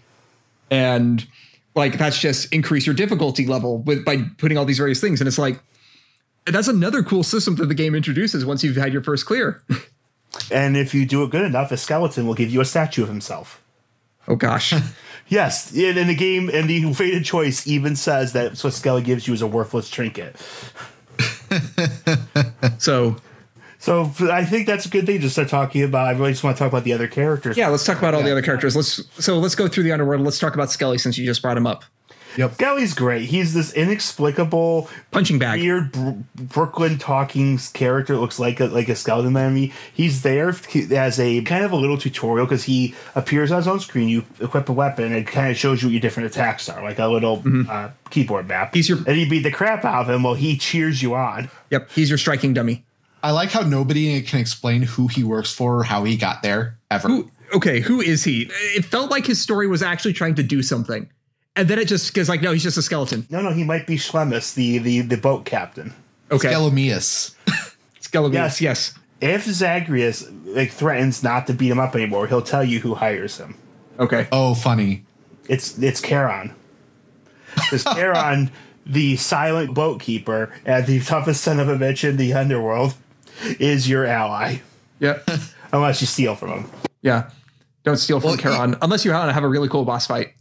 and like that's just increase your difficulty level with by putting all these various things and it's like that's another cool system that the game introduces once you've had your first clear And if you do it good enough, a skeleton will give you a statue of himself. oh gosh Yes, and in the game, and the fated choice even says that what Skelly gives you is a worthless trinket. so So I think that's a good thing to start talking about. I really just want to talk about the other characters. yeah let's talk about all the other characters let's so let's go through the underworld let's talk about skelly since you just brought him up Yep. Skelly's great. He's this inexplicable, Punching bag. weird Br- Brooklyn talking character. Looks like a, like a skeleton enemy. He's there as a kind of a little tutorial because he appears on his own screen. You equip a weapon, and it kind of shows you what your different attacks are, like a little uh, keyboard map. He's your- and you beat the crap out of him while he cheers you on. Yep, he's your striking dummy. I like how nobody can explain who he works for or how he got there ever. Who, okay, who is he? It felt like his story was actually trying to do something. And then it just goes like, no, he's just a skeleton. No, no, he might be Schlemus, the the, the boat captain. Okay. Skelemius. Skeleton. Yes. Yes. If Zagreus like threatens not to beat him up anymore, he'll tell you who hires him. Okay. Oh, funny. It's it's Charon. Because Charon, the silent boat keeper and the toughest son of a bitch in the underworld, is your ally. Yeah. Unless you steal from him. Yeah. Don't steal from Well, Charon unless you want to have a really cool boss fight.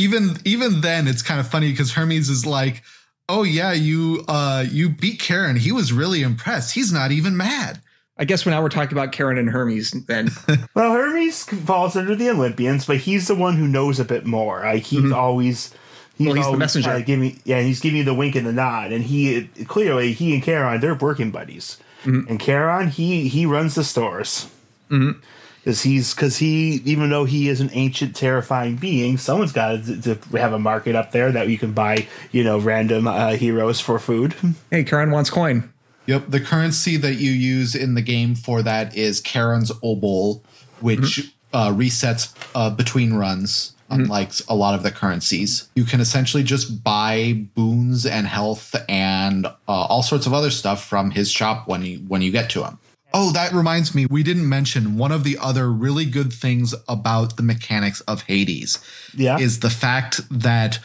Even even then, it's kind of funny because Hermes is like, "Oh yeah, you uh you beat Charon. He was really impressed. He's not even mad." I guess now we're talking about Charon and Hermes then. Well, Hermes falls under the Olympians, but he's the one who knows a bit more. Like he's mm-hmm. always. He's, Well, he's the messenger. kinda giving, yeah, he's giving you the wink and the nod, and he clearly he and Charon they're working buddies, mm-hmm. and Charon he he runs the stores mm-hmm. Because he's because he even though he is an ancient terrifying being, someone's got to, to have a market up there that you can buy you know random uh, heroes for food. hey, Charon wants coin. Yep, the currency that you use in the game for that is Charon's Obol, which uh, resets uh, between runs, unlike a lot of the currencies. You can essentially just buy boons and health and uh, all sorts of other stuff from his shop when you when you get to him. Oh, that reminds me, we didn't mention one of the other really good things about the mechanics of Hades Yeah, is the fact that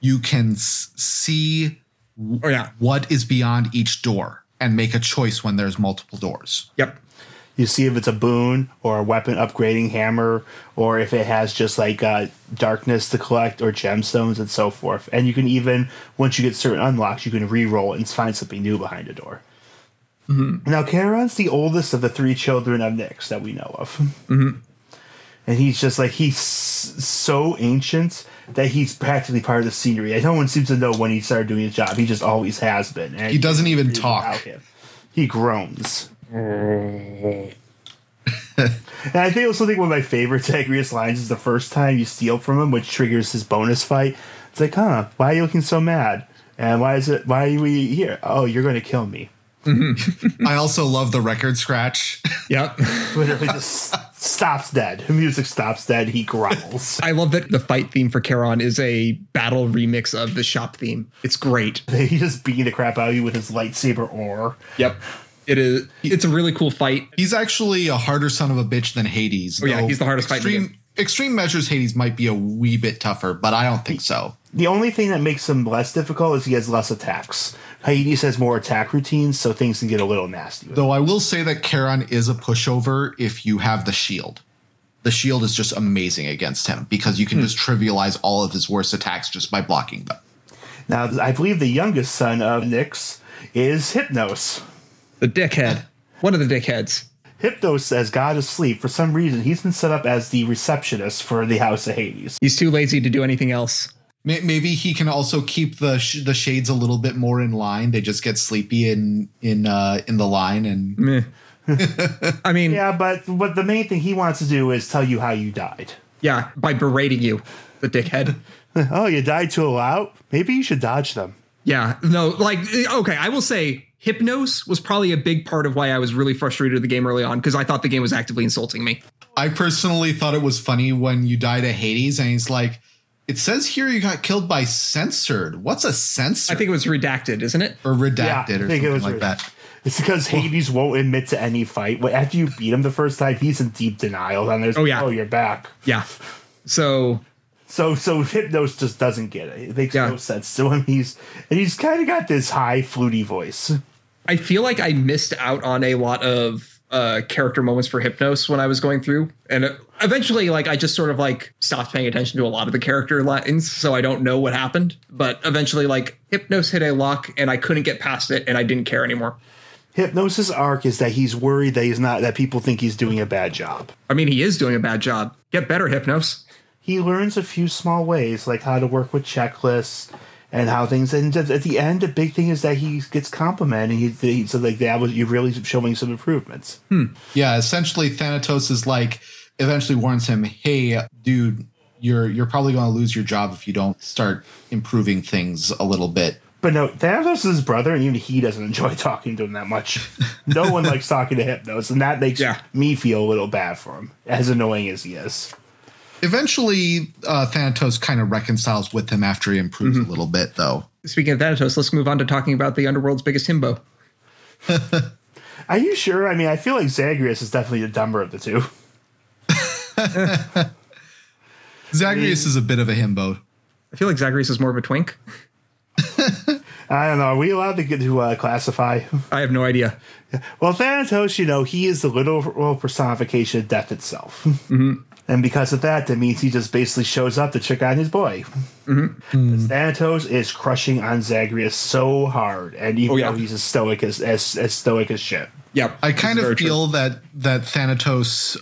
you can see Oh, yeah. what is beyond each door and make a choice when there's multiple doors. Yep. you see if it's a boon or a weapon upgrading hammer, or if it has just like uh, darkness to collect or gemstones and so forth. And you can even once you get certain unlocks, you can re-roll and find something new behind a door. Mm-hmm. Now, Charon's the oldest of the three children of Nyx that we know of. Mm-hmm. And he's just like, he's so ancient that he's practically part of the scenery. No one seems to know when he started doing his job. He just always has been. And He doesn't even talk. him. He groans. and I think also think one of my favorite Zagreus lines is the first time you steal from him, which triggers his bonus fight. It's like, huh, why are you looking so mad? And why is it why are we here? Oh, you're gonna kill me. Mm-hmm. I also love the record scratch. Yep. Literally just stops dead. The music stops dead, he growls. I love that the fight theme for Charon is a battle remix of the shop theme. It's great. he just beating the crap out of you with his lightsaber oar. Yep. It is. It's a really cool fight. He's actually a harder son of a bitch than Hades. Oh, yeah, he's the hardest fight extreme, Extreme measures Hades might be a wee bit tougher, but I don't think so. The only thing that makes him less difficult is he has less attacks. Hades has more attack routines, so things can get a little nasty. with him. Though I will say that Charon is a pushover if you have the shield. The shield is just amazing against him because you can Hmm. just trivialize all of his worst attacks just by blocking them. Now, I believe the youngest son of Nyx is Hypnos. The dickhead. One of the dickheads. Hypnos, as god of sleep, for some reason, he's been set up as the receptionist for the House of Hades. He's too lazy to do anything else. May- Maybe he can also keep the sh- the shades a little bit more in line. They just get sleepy in in uh, in the line, and Meh. I mean, yeah. Yeah, but but the main thing he wants to do is tell you how you died. Yeah, by berating you, the dickhead. Oh, you died too loud? Maybe you should dodge them. Yeah, no, like, okay, I will say Hypnos was probably a big part of why I was really frustrated with the game early on because I thought the game was actively insulting me. I personally thought it was funny when you died to Hades, and he's like, "It says here you got killed by censored. What's a censor? I think it was redacted, isn't it? or redacted Yeah, I or something it was like redacted. that." It's because Hades won't admit to any fight. After you beat him the first time, he's in deep denial. And there's, Oh, yeah. oh, you're back. Yeah. So, So so Hypnos just doesn't get it. It makes Yeah. no sense to him. He's and he's kind of got this high fluty voice. I feel like I missed out on a lot of uh, character moments for Hypnos when I was going through, and eventually, like I just sort of like stopped paying attention to a lot of the character lines, so I don't know what happened. But eventually, like Hypnos hit a lock, and I couldn't get past it, and I didn't care anymore. Hypnos's arc is that he's worried that he's not that people think he's doing a bad job. I mean, he is doing a bad job. Get better, Hypnos. he learns a few small ways, like how to work with checklists and how things. And just at the end, the big thing is that he gets complimented. He, he so like that was you really showing some improvements. Hmm. Yeah, essentially Thanatos is like eventually warns him, "Hey, dude, you're you're probably going to lose your job if you don't start improving things a little bit." But no, Thanatos is his brother, and even he doesn't enjoy talking to him that much. No one likes talking to Hypnos, and that makes Yeah. me feel a little bad for him, as annoying as he is. Eventually, uh, Thanatos kind of reconciles with him after he improves a little bit, though. Speaking of Thanatos, let's move on to talking about the underworld's biggest himbo. Are you sure? I mean, I feel like Zagreus is definitely the dumber of the two. Zagreus is a bit of a himbo. I feel like Zagreus is more of a twink. I don't know. Are we allowed to get to uh, classify? I have no idea. Well, Thanatos, you know, he is the literal personification of death itself. And because of that, that means he just basically shows up to check on his boy. Mm-hmm. Thanatos is crushing on Zagreus so hard, and even Oh, yeah. though he's as stoic as, as as stoic as shit. Yep. I kind of very true. feel that that Thanatos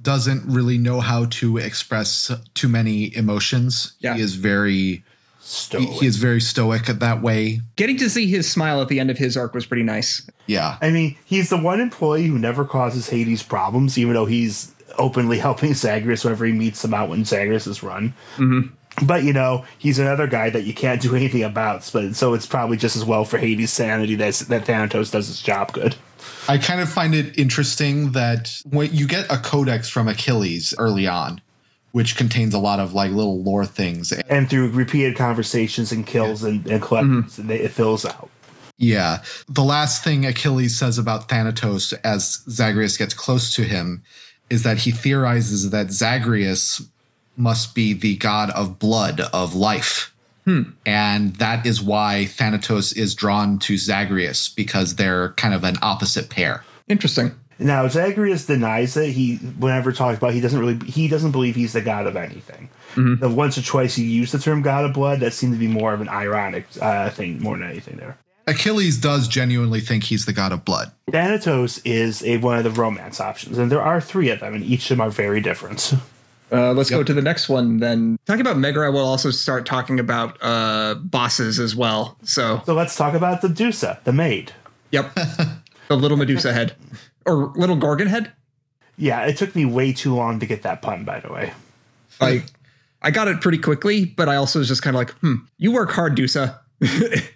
doesn't really know how to express too many emotions. Yeah. He is very Stoic. he, he is very stoic at that way. getting to see his smile at the end of his arc was pretty nice. Yeah. I mean, he's the one employee who never causes Hades problems, even though he's openly helping Zagreus whenever he meets him out when Zagreus is run. Mm-hmm. But you know, he's another guy that you can't do anything about. But so it's probably just as well for Hades' sanity that that Thanatos does his job good. I kind of find it interesting that when you get a codex from Achilles early on, which contains a lot of like little lore things. And through repeated conversations and kills and, and collections, it fills out. Yeah. The last thing Achilles says about Thanatos as Zagreus gets close to him is that he theorizes that Zagreus must be the god of blood, of life. And that is why Thanatos is drawn to Zagreus because they're kind of an opposite pair. Interesting. Now Zagreus denies it. He whenever talks about he doesn't really he doesn't believe he's the god of anything. The once or twice he used the term god of blood, that seemed to be more of an ironic uh, thing more than anything there. Achilles does genuinely think he's the god of blood. Thanatos is a, one of the romance options, and there are three of them, and each of them are very different. Uh, let's go to the next one then. Talking about Megara, we'll also start talking about uh, bosses as well. So, So let's talk about the Dusa, the maid. yep. the little Medusa head. Or little Gorgon head. Yeah, it took me way too long to get that pun, by the way. Like, I got it pretty quickly, but I also was just kind of like, hmm, you work hard, Dusa.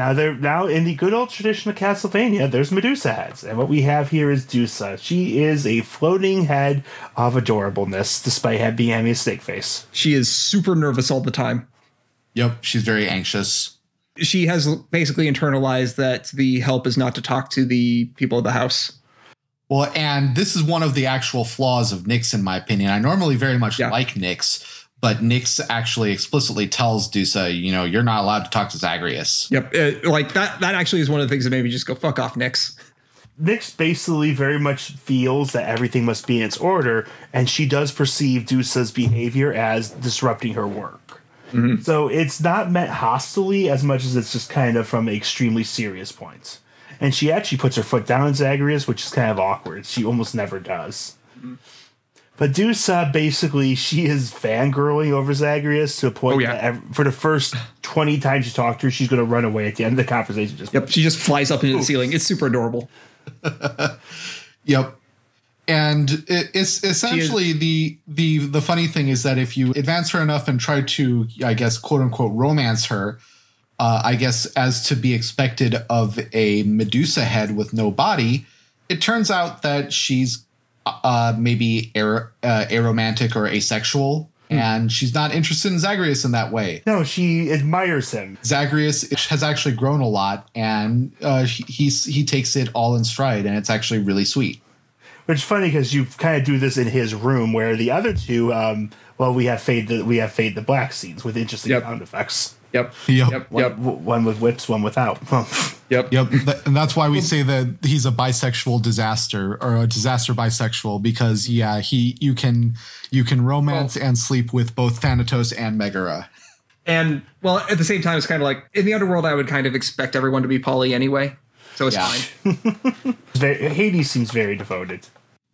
Now, there, now in the good old tradition of Castlevania, there's Medusa heads, and what we have here is Dusa. She is a floating head of adorableness, despite having being having a snake face. She is super nervous all the time. Yep, she's very anxious. She has basically internalized that the help is not to talk to the people of the house. Well, and this is one of the actual flaws of Nyx, in my opinion. I normally very much Yeah. like Nyx, but Nyx actually explicitly tells Dusa, you know, you're not allowed to talk to Zagreus. Yep. Uh, like that, that actually is one of the things that made me just go, fuck off, Nyx. Nyx basically very much feels that everything must be in its order, and she does perceive Dusa's behavior as disrupting her work. So it's not meant hostilely as much as it's just kind of from extremely serious points. And she actually puts her foot down on Zagreus, which is kind of awkward. She almost never does. But Dusa basically she is fangirling over Zagreus to a point Oh, yeah. that ev- for the first twenty times you talk to her, she's going to run away at the end of the conversation. Just Yep. She just flies up into the ceiling. It's super adorable. Yep. And it, it's essentially the the the funny thing is that if you advance her enough and try to, I guess, quote unquote, romance her, uh, I guess, as to be expected of a Medusa head with no body, it turns out that she's uh, maybe ar- uh, aromantic or asexual, and she's not interested in Zagreus in that way. no, she admires him. Zagreus has actually grown a lot, and uh, he he's, he takes it all in stride, and it's actually really sweet. Which is funny because you kind of do this in his room, where the other two, um, well, we have fade the we have fade the black scenes with interesting Yep. sound effects. Yep. Yep. Yep. One, Yep. one with whips, one without. Yep. Yep, and that's why we say that he's a bisexual disaster or a disaster bisexual because yeah, he you can you can romance and sleep with both Thanatos and Megara. And well, at the same time, it's kind of like in the underworld, I would kind of expect everyone to be poly anyway. So it's Yeah. fine. Hades seems very devoted.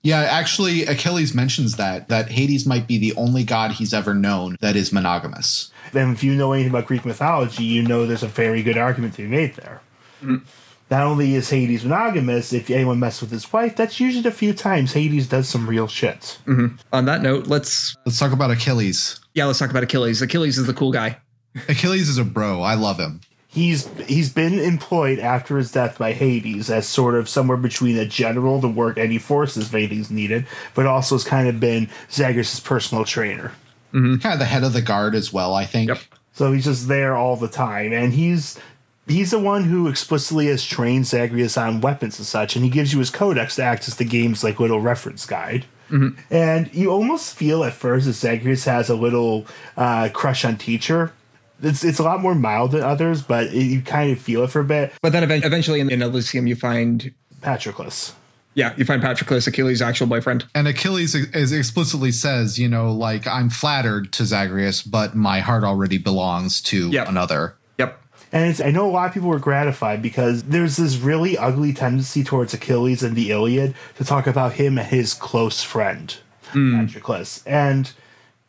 Yeah, actually, Achilles mentions that that Hades might be the only god he's ever known that is monogamous. And if you know anything about Greek mythology, you know there's a very good argument to be made there. Mm-hmm. Not only is Hades monogamous, if anyone messes with his wife, that's usually the few times Hades does some real shit. Mm-hmm. On that note, let's Let's talk about Achilles. yeah, let's talk about Achilles. Achilles is the cool guy. Achilles is a bro. I love him. He's he's been employed after his death by Hades as sort of somewhere between a general to work any forces if anything's needed, but also has kind of been Zagreus' personal trainer. Kind of the head of the guard as well, I think. Yep. So he's just there all the time, and he's he's the one who explicitly has trained Zagreus on weapons and such, and he gives you his codex to act as the game's like little reference guide. And you almost feel at first that Zagreus has a little uh, crush on Teacher. It's it's a lot more mild than others, but it, you kind of feel it for a bit. But then eventually in, in Elysium, you find Patroclus. yeah, you find Patroclus, Achilles' actual boyfriend. And Achilles is explicitly says, you know, like I'm flattered to Zagreus, but my heart already belongs to Yep. another. Yep. And it's, I know a lot of people were gratified because there's this really ugly tendency towards Achilles in the Iliad to talk about him and his close friend, hmm. Patroclus. And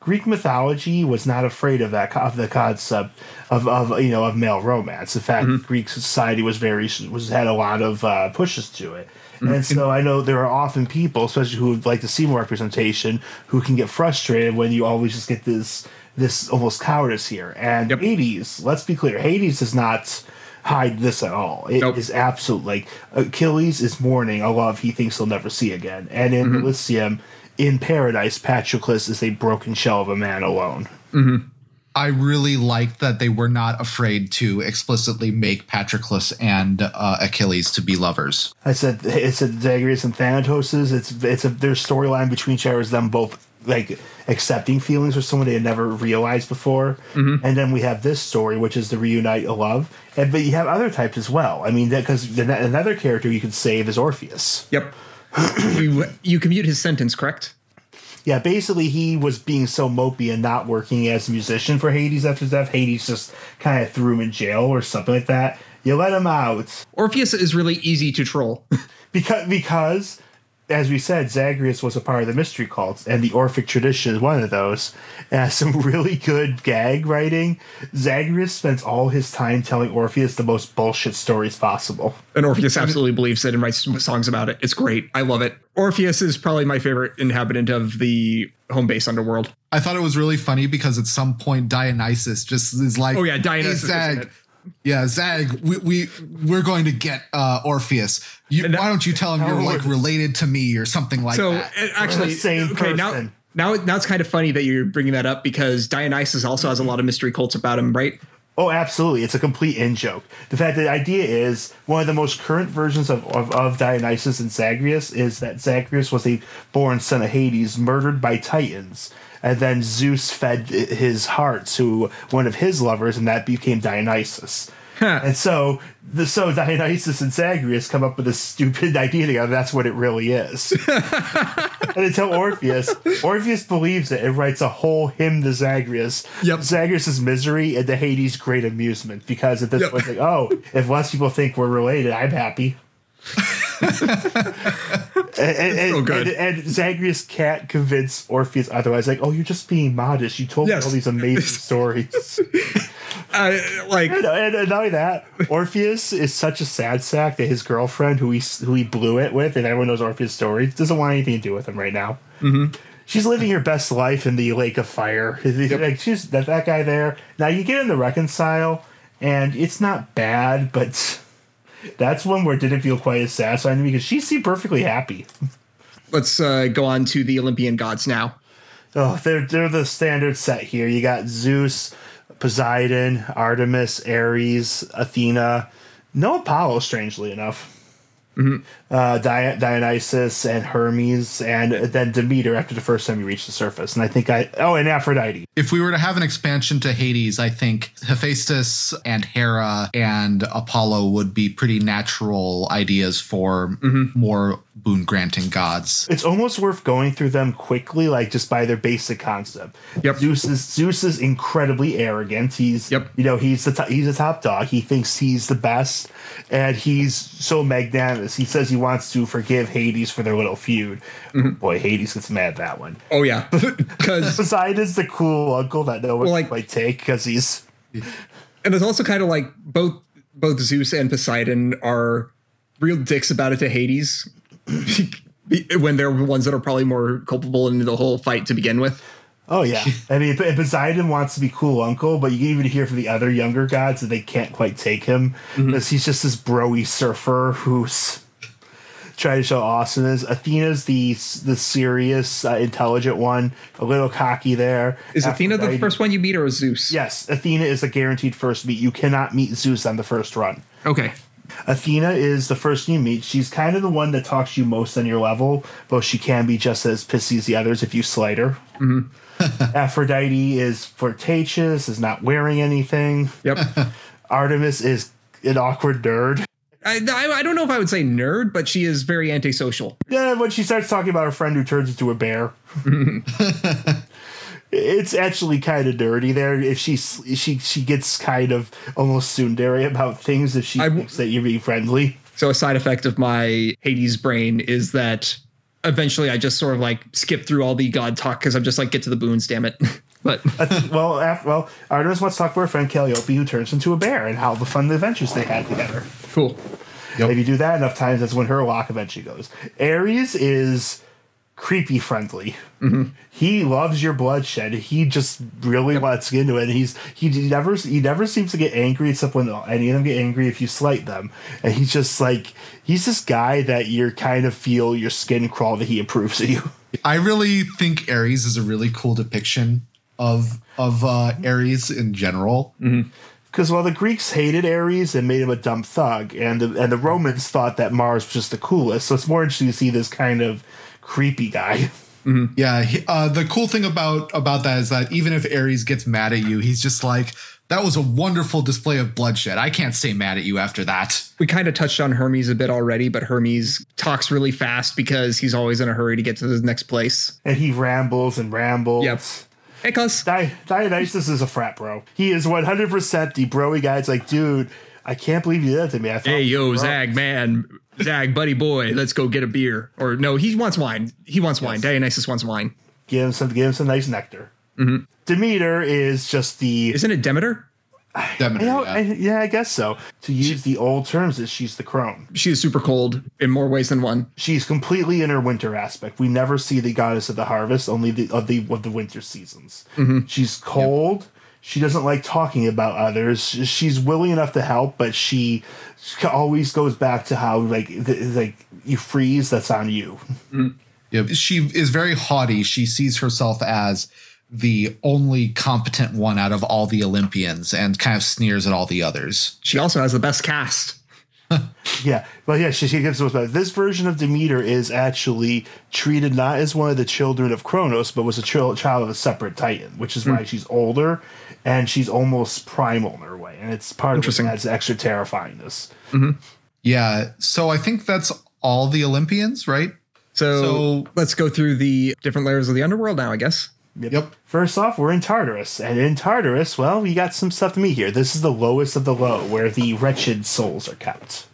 Greek mythology was not afraid of that of the concept of, of you know of male romance. In fact, mm-hmm. Greek society was very was had a lot of uh, pushes to it. And mm-hmm. so I know there are often people, especially who would like to see more representation, who can get frustrated when you always just get this this almost cowardice here. And Yep. Hades, let's be clear, Hades does not hide this at all. It is Nope. absolute like Achilles is mourning a love he thinks he'll never see again. And in mm-hmm. Elysium, in paradise, Patroclus is a broken shell of a man alone. I really liked that they were not afraid to explicitly make Patroclus and uh, Achilles to be lovers. I said it's a Zagreus and Thanatos's. It's it's a their storyline between each other is them both like accepting feelings for someone they had never realized before, and then we have this story which is the reunite a love, and but you have other types as well. I mean, because another character you could save is Orpheus. Yep. You you commute his sentence, correct? Yeah, basically he was being so mopey and not working as a musician for Hades after his death. Hades just kind of threw him in jail or something like that. You let him out Orpheus is really easy to troll. because because as we said, Zagreus was a part of the mystery cults, and the Orphic tradition is one of those. And has some really good gag writing. Zagreus spends all his time telling Orpheus the most bullshit stories possible. and Orpheus absolutely believes it and writes songs about it. It's great. I love it. Orpheus is probably my favorite inhabitant of the home base underworld. I thought it was really funny because at some point Dionysus just is like, Oh, yeah, Dionysus "Hey, Zag, it." Yeah, Zag, we, we we're going to get uh, Orpheus. You, And that- why don't you tell him you're Oh, like related to me or something like so that? uh, actually, the same okay, now person. now now it's kind of funny that you're bringing that up because Dionysus also has a lot of mystery cults about him, right? Oh, absolutely. It's a complete in joke. The fact that the idea is one of the most current versions of, of, of Dionysus and Zagreus is that Zagreus was a born son of Hades, murdered by Titans. And then Zeus fed his heart to one of his lovers, and that became Dionysus. And so, the, so Dionysus and Zagreus come up with this stupid idea together. That's what it really is. and tell Orpheus. Orpheus believes it and writes a whole hymn to Zagreus. Yep. Zagreus' misery and the Hades' great amusement. Because at this Yep. point, like, oh, if less people think we're related, I'm happy. and, and, so good. and, and Zagreus can't convince Orpheus otherwise. Like, oh, you're just being modest. You told Yes. me all these amazing stories. Uh, like And, and, not only that, Orpheus is such a sad sack that his girlfriend, who he who he blew it with, and everyone knows Orpheus' story, doesn't want anything to do with him right now. Mm-hmm. She's living her best life in the lake of fire. Like she's that, that guy there. Now you get him to reconcile, and it's not bad, but that's one where it didn't feel quite as satisfying to me because she seemed perfectly happy. let's uh, go on to the Olympian gods now. Oh, they're they're the standard set here. You got Zeus, Poseidon, Artemis, Ares, Athena, no Apollo, strangely enough. Uh, Di- Dionysus and Hermes, and then Demeter after the first time you reach the surface. And I think I oh, and Aphrodite. if we were to have an expansion to Hades, I think Hephaestus and Hera and Apollo would be pretty natural ideas for more boon granting gods. It's almost worth going through them quickly, like just by their basic concept. Yep. Zeus is Zeus is incredibly arrogant. He's Yep. you know he's the to- he's a top dog. He thinks he's the best, and he's so magnanimous. He says he wants to forgive Hades for their little feud. Mm-hmm. Boy, Hades gets mad at that one. Oh yeah, because Poseidon's the cool uncle that no one Well, like, like- might take because he's and it's also kind of like both both Zeus and Poseidon are real dicks about it to Hades when they're the ones that are probably more culpable in the whole fight to begin with. Oh yeah, I mean, Poseidon wants to be cool uncle, but you can even hear from the other younger gods that they can't quite take him because he's just this broy surfer who's trying to show awesomeness. Athena's the the serious, uh, intelligent one, a little cocky there. Is Athena the first one you meet, or is Zeus? Yes, Athena is a guaranteed first meet. You cannot meet Zeus on the first run. Okay. Athena is the first you meet. She's kind of the one that talks to you most on your level, but she can be just as pissy as the others if you slight her. Mm-hmm. Aphrodite is flirtatious, is not wearing anything. Yep. Artemis is an awkward nerd. I, I I don't know if I would say nerd, but she is very antisocial. Yeah, when she starts talking about her friend who turns into a bear. It's actually kind of dirty there. If she she she gets kind of almost tsundere about things if she I- thinks that you're being friendly. So a side effect of my Hades brain is that eventually I just sort of like skip through all the god talk because I'm just like get to the boons, damn it. but well, af well, Artemis wants to talk to her friend Calliope, who turns into a bear, and how the fun adventures they had together. cool. Yep. If you do that enough times, that's when her lock eventually goes. Ares is creepy friendly. He loves your bloodshed. He just really wants to get into it. And He's he never he never seems to get angry except when any of them get angry if you slight them. And he's just like he's this guy that you kind of feel your skin crawl that he approves of you. I really think Ares is a really cool depiction of of uh, Ares in general. Because while the Greeks hated Ares and made him a dumb thug, and the, and the Romans thought that Mars was just the coolest, so it's more interesting to see this kind of creepy guy. Yeah, he, uh, the cool thing about about that is that even if Ares gets mad at you, he's just like, "That was a wonderful display of bloodshed. I can't stay mad at you after that." We kind of touched on Hermes a bit already, but Hermes talks really fast because he's always in a hurry to get to the next place. And he rambles and rambles. Yep. Hey, cuz. Di- Dionysus is a frat bro. He is 100% the broy guy. It's like, dude, I can't believe you did that to me. I thought Hey, yo, were Zag, man. Zag, buddy boy, let's go get a beer. Or no, he wants wine. He wants wine. Dionysus wants wine. Give him some, give him some nice nectar. Mm-hmm. Demeter is just the. Isn't it Demeter? Demeter, You know, yeah. I, yeah, I guess so. To use the old terms, is she's the crone. She is super cold in more ways than one. She's completely in her winter aspect. We never see the goddess of the harvest, only the of the of the winter seasons. Mm-hmm. She's cold. She doesn't like talking about others. She's willing enough to help, but she always goes back to how like th- like you freeze. That's on you. Yeah, she is very haughty. She sees herself as the only competent one out of all the Olympians and kind of sneers at all the others. She also has the best cast. Yeah, well, yeah, she, she gives us better. This version of Demeter is actually treated not as one of the children of Kronos, but was a chil- child of a separate Titan, which is why hmm. she's older and she's almost primal in her way, and it's part of what Interesting. adds extra terrifyingness. Mm-hmm. Yeah, so I think that's all the Olympians, right? So, So- let's go through the different layers of the underworld now, I guess. Yep. First off, we're in Tartarus, and in Tartarus, well, we got some stuff to meet here. This is the lowest of the low, where the wretched souls are kept.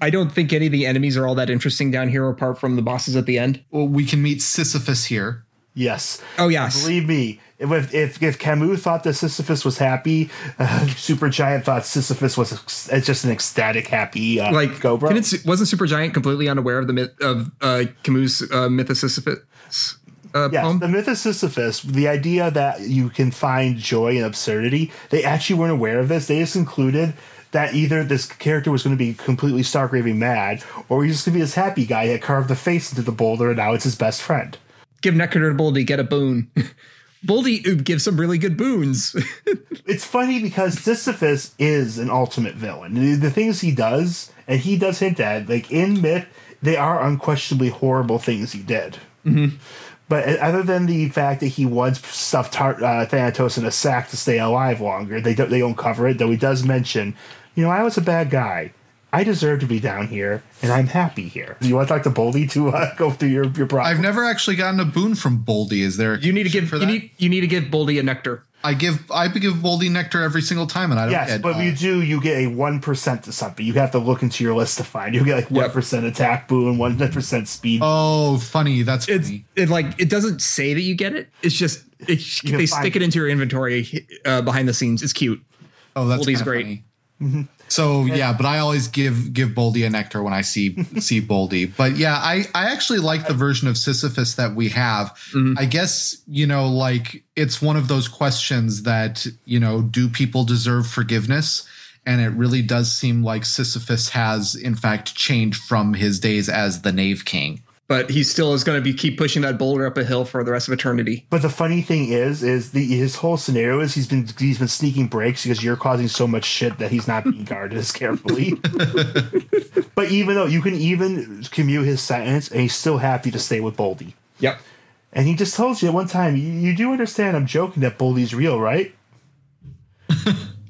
I don't think any of the enemies are all that interesting down here apart from the bosses at the end. Well, we can meet Sisyphus here. Yes, Oh, yes. believe me. If if, if Camus thought that Sisyphus was happy, uh, Supergiant thought Sisyphus was ex- uh, just an ecstatic, happy uh, like Cobra. can it, wasn't Supergiant completely unaware of the myth of uh, Camus' uh, myth of Sisyphus uh, Yes, poem? the myth of Sisyphus, the idea that you can find joy in absurdity, they actually weren't aware of this. They just concluded that either this character was going to be completely stark raving mad, or he's just going to be this happy guy that carved the face into the boulder and now it's his best friend. Give Nectar to Bouldy, get a boon. Bouldy gives some really good boons. It's funny because Sisyphus is an ultimate villain. The, the things he does, and he does hint at, like in myth, they are unquestionably horrible things he did. But uh, other than the fact that he once stuffed Tar- uh, Thanatos in a sack to stay alive longer, they don't they don't cover it. Though he does mention, you know, I was a bad guy. I deserve to be down here, and I'm happy here. Do you want to talk to Bouldy to uh, go through your your problem? I've never actually gotten a boon from Bouldy. Is there? a You need to give for you that? need you need to give Boldy a nectar. I give I give Bouldy nectar every single time, and I don't Yes, get. but uh, you do. You get a one percent to something. You have to look into your list to find. You get like one percent attack boon, one percent speed. oh, funny. That's It's funny. it like it doesn't say that you get it. It's just it, they stick it it. into your inventory uh, behind the scenes. It's cute. Oh, that's Bouldy's kinda great. funny. So yeah, but I always give give Bouldy a nectar when I see see Bouldy. But yeah, I I actually like the version of Sisyphus that we have. Mm-hmm. I guess you know, like it's one of those questions that you know, do people deserve forgiveness? And it really does seem like Sisyphus has, in fact, changed from his days as the Knave King. But he still is going to be keep pushing that boulder up a hill for the rest of eternity. But the funny thing is, is the his whole scenario is he's been he's been sneaking breaks because you're causing so much shit that he's not being guarded as carefully. but even though you can even commute his sentence, and he's still happy to stay with Bouldy. Yep. And he just tells you at one time, you, you do understand I'm joking that Bouldy's real, right?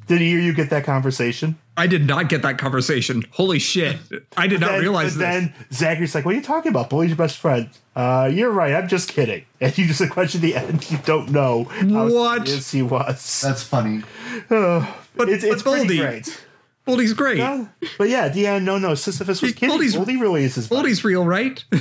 Did he hear you get that conversation? I did not get that conversation. Holy shit! I did not then, realize but this. then Zagreus like, "What are you talking about? Bouldy's your best friend." Uh, you're right. I'm just kidding. And you just like question the end. You don't know how What? serious he was. That's funny. but it's it's but pretty Bouldy, great. Bouldy's great. Yeah. But yeah, at the end, no, no, Sisyphus was He- kidding. Bouldy's- Bouldy really is his. buddy. Bouldy's real, right?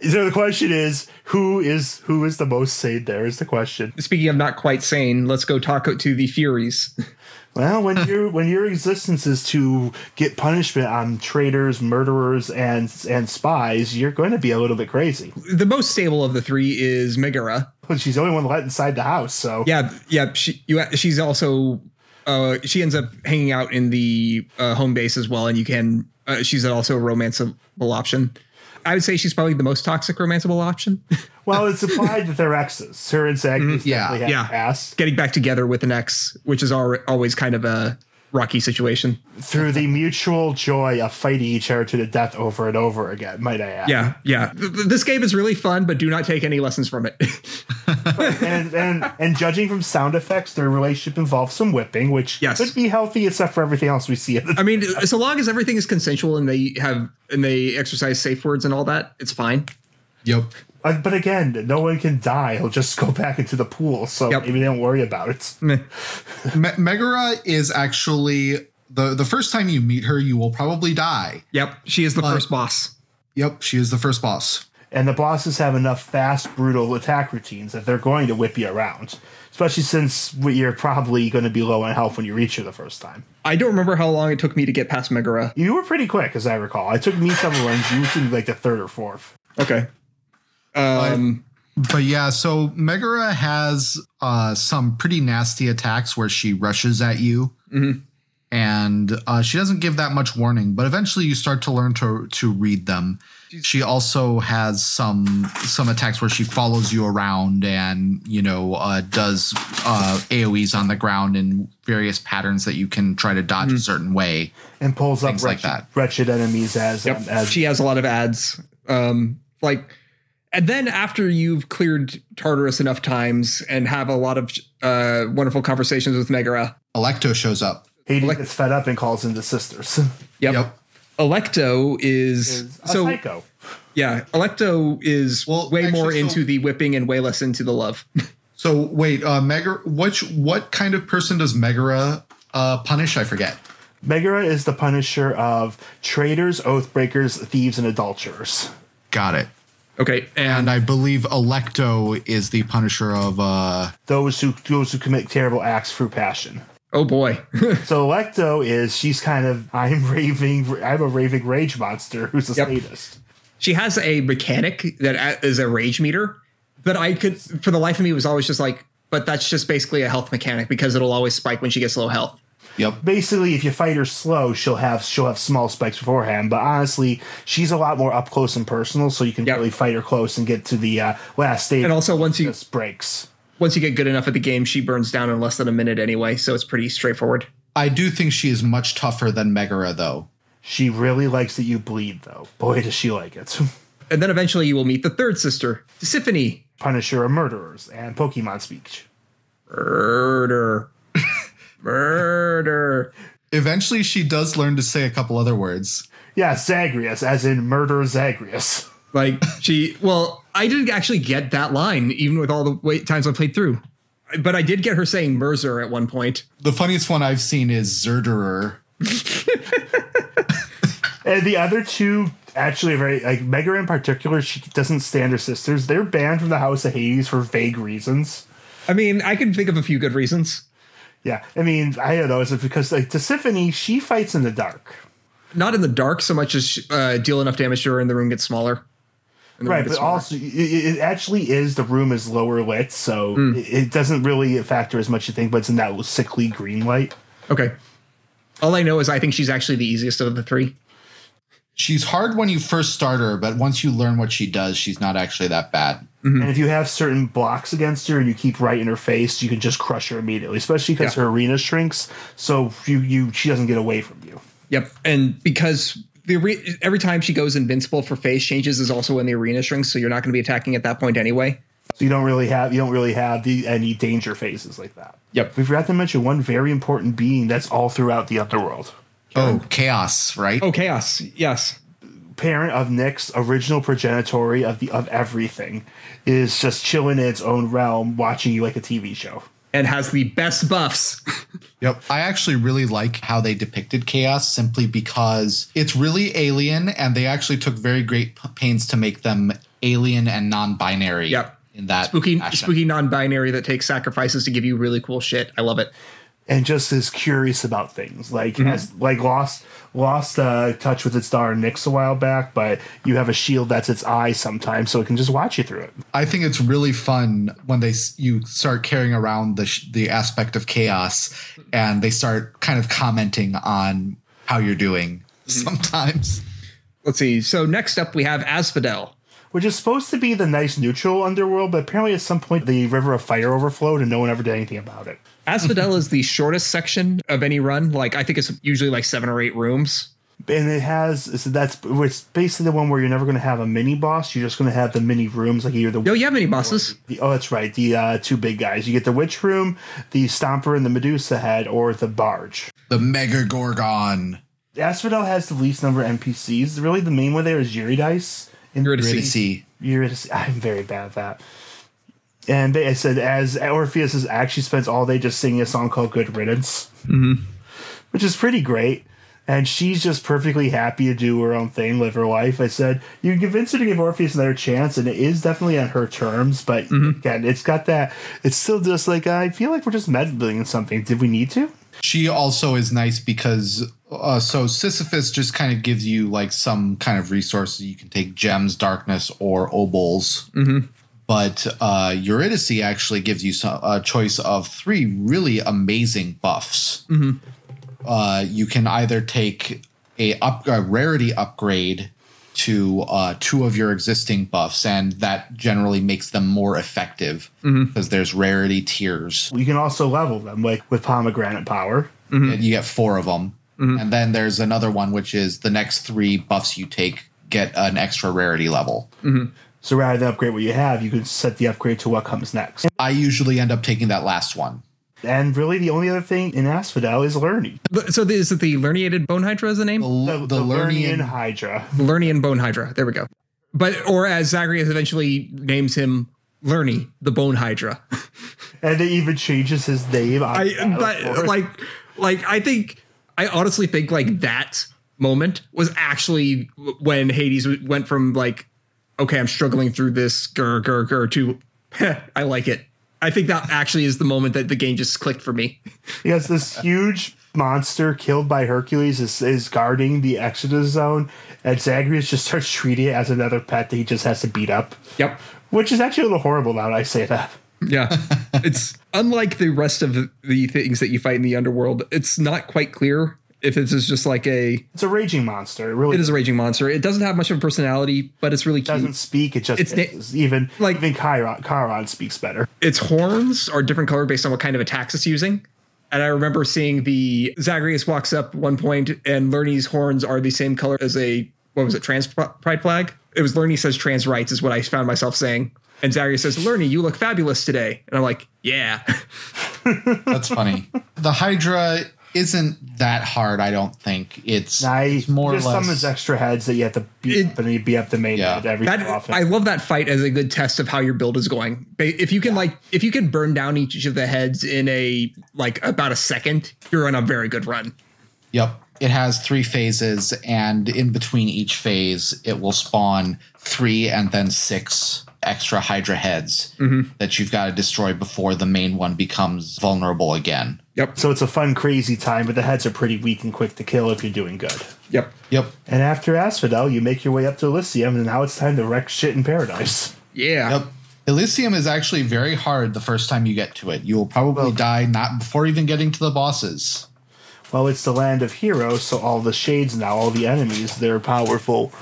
So the question is, who is who is the most sane? There is the question. Speaking of not quite sane, let's go talk to the Furies. Well, when your when your existence is to get punishment on traitors, murderers, and and spies, you're going to be a little bit crazy. the most stable of the three is Megara. But she's the only one let inside the house, so Yeah, yeah. She you, she's also uh, she ends up hanging out in the uh, home base as well, and you can. Uh, she's also a romanceable option. I would say she's probably the most toxic romanceable option. Well, it's implied that they're exes. Her and Zag mm-hmm. Yeah, definitely have yeah. past Getting back together with an ex, which is al- always kind of a rocky situation. through the mutual joy of fighting each other to the death over and over again. Might I add? Yeah, yeah. Th- th- This game is really fun, but do not take any lessons from it. And and and judging from sound effects, their relationship involves some whipping, which Yes. could be healthy, except for everything else we see. I mean, so long as everything is consensual and they have and they exercise safe words and all that, it's fine. Yep. Uh, but again, no one can die. He'll just go back into the pool, so Yep. maybe they don't worry about it. Meh. Me- Megara is actually the the first time you meet her, you will probably die. Yep, she is the first boss. Yep, she is the first boss. And the bosses have enough fast, brutal attack routines that they're going to whip you around. Especially since you're probably going to be low on health when you reach her the first time. I don't remember how long it took me to get past Megara. You were pretty quick, as I recall. It took me several runs. You seemed like the third or fourth. Okay. Um, But yeah, so Megara has uh, some pretty nasty attacks where she rushes at you, and uh, she doesn't give that much warning. But eventually, you start to learn to to read them. She also has some some attacks where she follows you around and you know uh, does uh, AOE's on the ground in various patterns that you can try to dodge a certain way. And pulls up Things like wretched, that. wretched enemies as, Yep. um, as she has a lot of adds. Um, like, and then after you've cleared Tartarus enough times and have a lot of uh, wonderful conversations with Megara. Alecto shows up. He Like- gets fed up and calls in the sisters. Yep. Yep. Alecto is, is a so psycho. yeah. Alecto is Well, way more actually, so- into the whipping and way less into the love. So wait, uh, Megara, which what kind of person does Megara uh, punish? I forget. Megara is the punisher of traitors, oath breakers, thieves, and adulterers. Got it. Okay, and And I believe Alecto is the punisher of uh Those who those who commit terrible acts through passion. oh boy, So Alecto is she's kind of I'm raving I'm a raving rage monster who's a Yep. sadist. she has a mechanic that is a rage meter, but I could, for the life of me, was always just like, but that's just basically a health mechanic because it'll always spike when she gets low health. Yep. Basically, if you fight her slow, she'll have she'll have small spikes beforehand. But honestly, she's a lot more up close and personal, so you can Yep. really fight her close and get to the uh, last stage. And also, once you breaks. once you get good enough at the game, she burns down in less than a minute anyway, so it's pretty straightforward. I do think she is much tougher than Megara though. She really likes that you bleed, though. Boy, does she like it. And then eventually, you will meet the third sister, Tisiphone. Punisher of murderers and Pokemon speech. Murder. Murder. Eventually, she does learn to say a couple other words. Yeah, Zagreus, as in murder Zagreus. Like she, well, I didn't actually get that line, even with all the wait times I played through. But I did get her saying Mercer at one point. The funniest one I've seen is Zerderer. And the other two actually very like Mega in particular, she doesn't stand her sisters. They're banned from the House of Hades for vague reasons. I mean, I can think of a few good reasons. Yeah, I mean, I don't know. Is it because like Tisiphone, she fights in the dark, Not in the dark so much as uh, deal enough damage to her and the room gets smaller. Room right? gets But smaller. also, it, it actually is the room is lower lit, so Hmm. it, it doesn't really factor as much you think. But it's in that sickly green light. okay. All I know is I think she's actually the easiest of the three. She's hard when you first start her, but once you learn what she does, she's not actually that bad. Hmm. And if you have certain blocks against her and you keep right in her face, you can just crush her immediately. Especially because Yeah. her arena shrinks, so you you she doesn't get away from you. Yep, and because the are- every time she goes invincible for phase changes is also when the arena shrinks, so you're not going to be attacking at that point anyway. So you don't really have you don't really have the any danger phases like that. Yep. We forgot to mention one very important being that's all throughout the underworld. Oh, chaos, right? Oh, chaos! Yes, Parent of Nyx original progenitory of the of everything, is just chilling in its own realm, watching you like a TV show. and has the best buffs. Yep. I actually really like how they depicted chaos simply because it's really alien and they actually took very great p- pains to make them alien and non-binary Yep. in that spooky, fashion. spooky non-binary that takes sacrifices to give you really cool shit. I love it. and just is curious about things. Like Mm-hmm. has like lost lost uh, touch with its daughter Nyx a while back, but you have a shield that's its eye sometimes, so it can just watch you through it. I think it's really fun when they you start carrying around the sh- the aspect of chaos and they start kind of commenting on how you're doing sometimes. Let's see. So next up we have Asphodel. Which is supposed to be the nice neutral underworld, but apparently at some point the river of fire overflowed and no one ever did anything about it. Asphodel is the shortest section of any run. Like I think it's usually like seven or eight rooms. And it has so that's it's basically the one where you're never going to have a mini boss. You're just going to have the mini rooms, like either the Yo, you have many bosses. The, oh, that's right. The uh, two big guys. You get the witch room, the stomper, and the Medusa head, or the barge. The Mega Gorgon. Asphodel has the least number of NPCs. Really, the main one there is Eurydice. And Eurydice. Eurydice. Eurydice. I'm very bad at that. And they I said, as Orpheus is actually spends all day just singing a song called "Good Riddance," mm-hmm. which is pretty great. And she's just perfectly happy to do her own thing, live her life. I said, you can convince her to give Orpheus another chance, and it is definitely on her terms. But mm-hmm. again, it's got that. It's still just like I feel like we're just meddling in something. Did we need to? She also is nice because uh, so Sisyphus just kind of gives you like some kind of resources. You can take gems, darkness, or obols. Mm-hmm. But uh, Eurydice actually gives you some, a choice of three really amazing buffs. Uh, you can either take a, up, a rarity upgrade to uh, two of your existing buffs, and that generally makes them more effective because there's rarity tiers. You can also level them, like with pomegranate power. and you get four of them. And then there's another one, which is the next three buffs you take get an extra rarity level. So rather than upgrade what you have, you can set the upgrade to what comes next. I usually end up taking that last one. And really, the only other thing in Asphodel is Lerny. So the- is it the Lerniated Bone Hydra is the name? The, the, Lernian, Hydra. Lernian Bone Hydra. There we go. But or as Zagreus eventually names him, Lerny, the Bone Hydra. And it even changes his name. On I but like like I think I honestly think like that moment was actually when Hades went from like okay I'm struggling through this gur gur gur to "Heh, I like it. I think that actually is the moment that the game just clicked for me. Because this huge monster killed by Hercules is, is guarding the Exodus zone, and Zagreus just starts treating it as another pet that he just has to beat up. Yep. Which is actually a little horrible now that I say that. Yeah. it's unlike the rest of the things that you fight in the underworld. It's not quite clear if this is just like a It's a raging monster. It really it is a raging monster. It doesn't have much of a personality, but it's really cute. doesn't speak. It just It's na- Even like- even Charon, Charon speaks better. its horns are different color based on what kind of attacks it's using. And I remember seeing the Zagreus walks up one point and Lerny's horns are the same color as a what was it, trans pride flag? It was Lerny says trans rights is what I found myself saying. And Zagreus says, Lerny, you look fabulous today. And I'm like, yeah. That's funny. the Hydra isn't that hard. I don't think it's, I it's more or just less. summons extra heads that you have to beat It- up and you beat up the main Yeah. head every That, so often. I love that fight as a good test of how your build is going. If you can like, if you can burn down each of the heads in a like about a second, you're on a very good run. Yep. It has three phases, and in between each phase, it will spawn three and then six extra Hydra heads mm-hmm. that you've got to destroy before the main one becomes vulnerable again. Yep. so it's a fun, crazy time, but the heads are pretty weak and quick to kill if you're doing good. Yep. Yep. And after Asphodel, you make your way up to Elysium, and now it's time to wreck shit in paradise. Yeah. Yep. Elysium is actually very hard the first time you get to it. You will probably die not before even getting to the bosses. Well, it's the land of heroes, so all the shades now, all the enemies, they're powerful.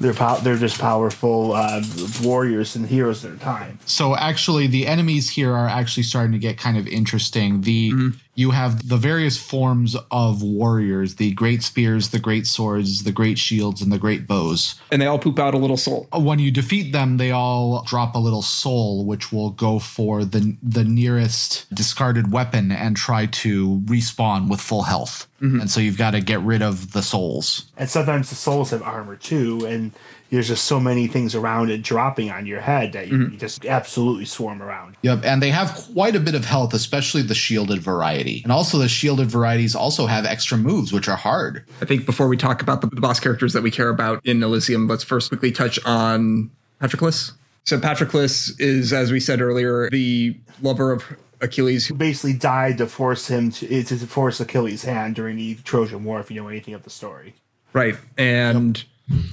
They're pow- they're just powerful uh, warriors and heroes of their time. So actually, the enemies here are actually starting to get kind of interesting. The you have the various forms of warriors: the great spears, the great swords, the great shields, and the great bows. And they all poop out a little soul. When you defeat them, they all drop a little soul, which will go for the the nearest discarded weapon and try to respawn with full health. Mm-hmm. And so you've got to get rid of the souls. And sometimes the souls have armor too, and there's just so many things around it dropping on your head that you, you just absolutely swarm around. Yep, and they have quite a bit of health, especially the shielded variety. And also, the shielded varieties also have extra moves, which are hard. I think before we talk about the, the boss characters that we care about in Elysium, let's first quickly touch on Patroclus. So Patroclus is, as we said earlier, the lover of Achilles. Who basically died to force him to, eh, to force Achilles' hand during the Trojan War, if you know anything of the story. Right. And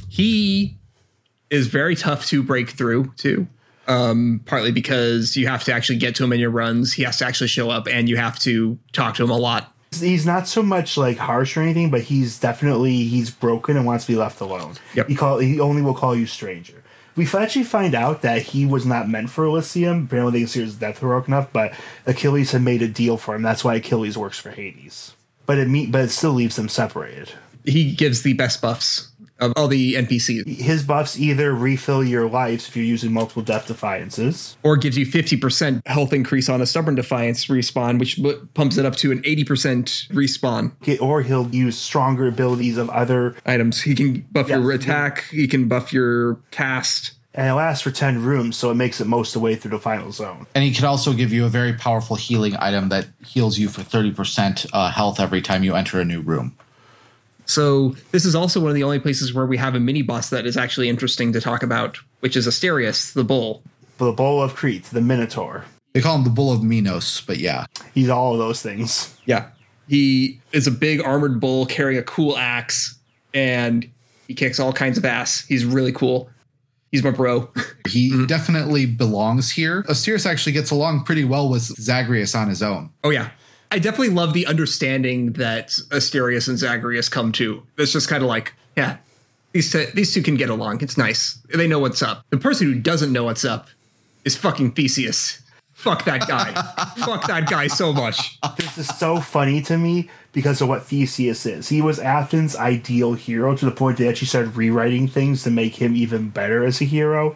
he is very tough to break through too. Um, partly because you have to actually get to him in your runs. He has to actually show up and you have to talk to him a lot. He's not so much like harsh or anything, but he's definitely he's broken and wants to be left alone. Yep. He call he only will call you stranger. We actually find out that he was not meant for Elysium. Apparently, they consider his death heroic enough, but Achilles had made a deal for him. That's why Achilles works for Hades. But it me- but it still leaves them separated. He gives the best buffs of all the NPCs His buffs either refill your lives if you're using multiple death defiances, or gives you 50% health increase on a stubborn defiance respawn, which pumps it up to an 80% respawn get- or he'll use stronger abilities of other, items. He can buff your attack, he can buff your cast. and it lasts for ten rooms, so it makes it most of the way through the final zone. And he can also give you a very powerful healing item that heals you for 30% uh, health every time you enter a new room. So this is also one of the only places where we have a mini boss that is actually interesting to talk about, which is Asterius, the bull. The bull of Crete, the Minotaur, They call him the Bull of Minos, but yeah. he's all of those things. Yeah. He is a big armored bull carrying a cool axe and he kicks all kinds of ass. He's really cool. He's my bro. He definitely belongs here. Asterius actually gets along pretty well with Zagreus on his own. oh yeah. I definitely love the understanding that Asterius and Zagreus come to. It's just kind of like, yeah, these two, these two can get along. It's nice. They know what's up. The person who doesn't know what's up is fucking Theseus. Fuck that guy. Fuck that guy so much. This is so funny to me because of what Theseus is. He was Athens' ideal hero to the point they actually started rewriting things to make him even better as a hero.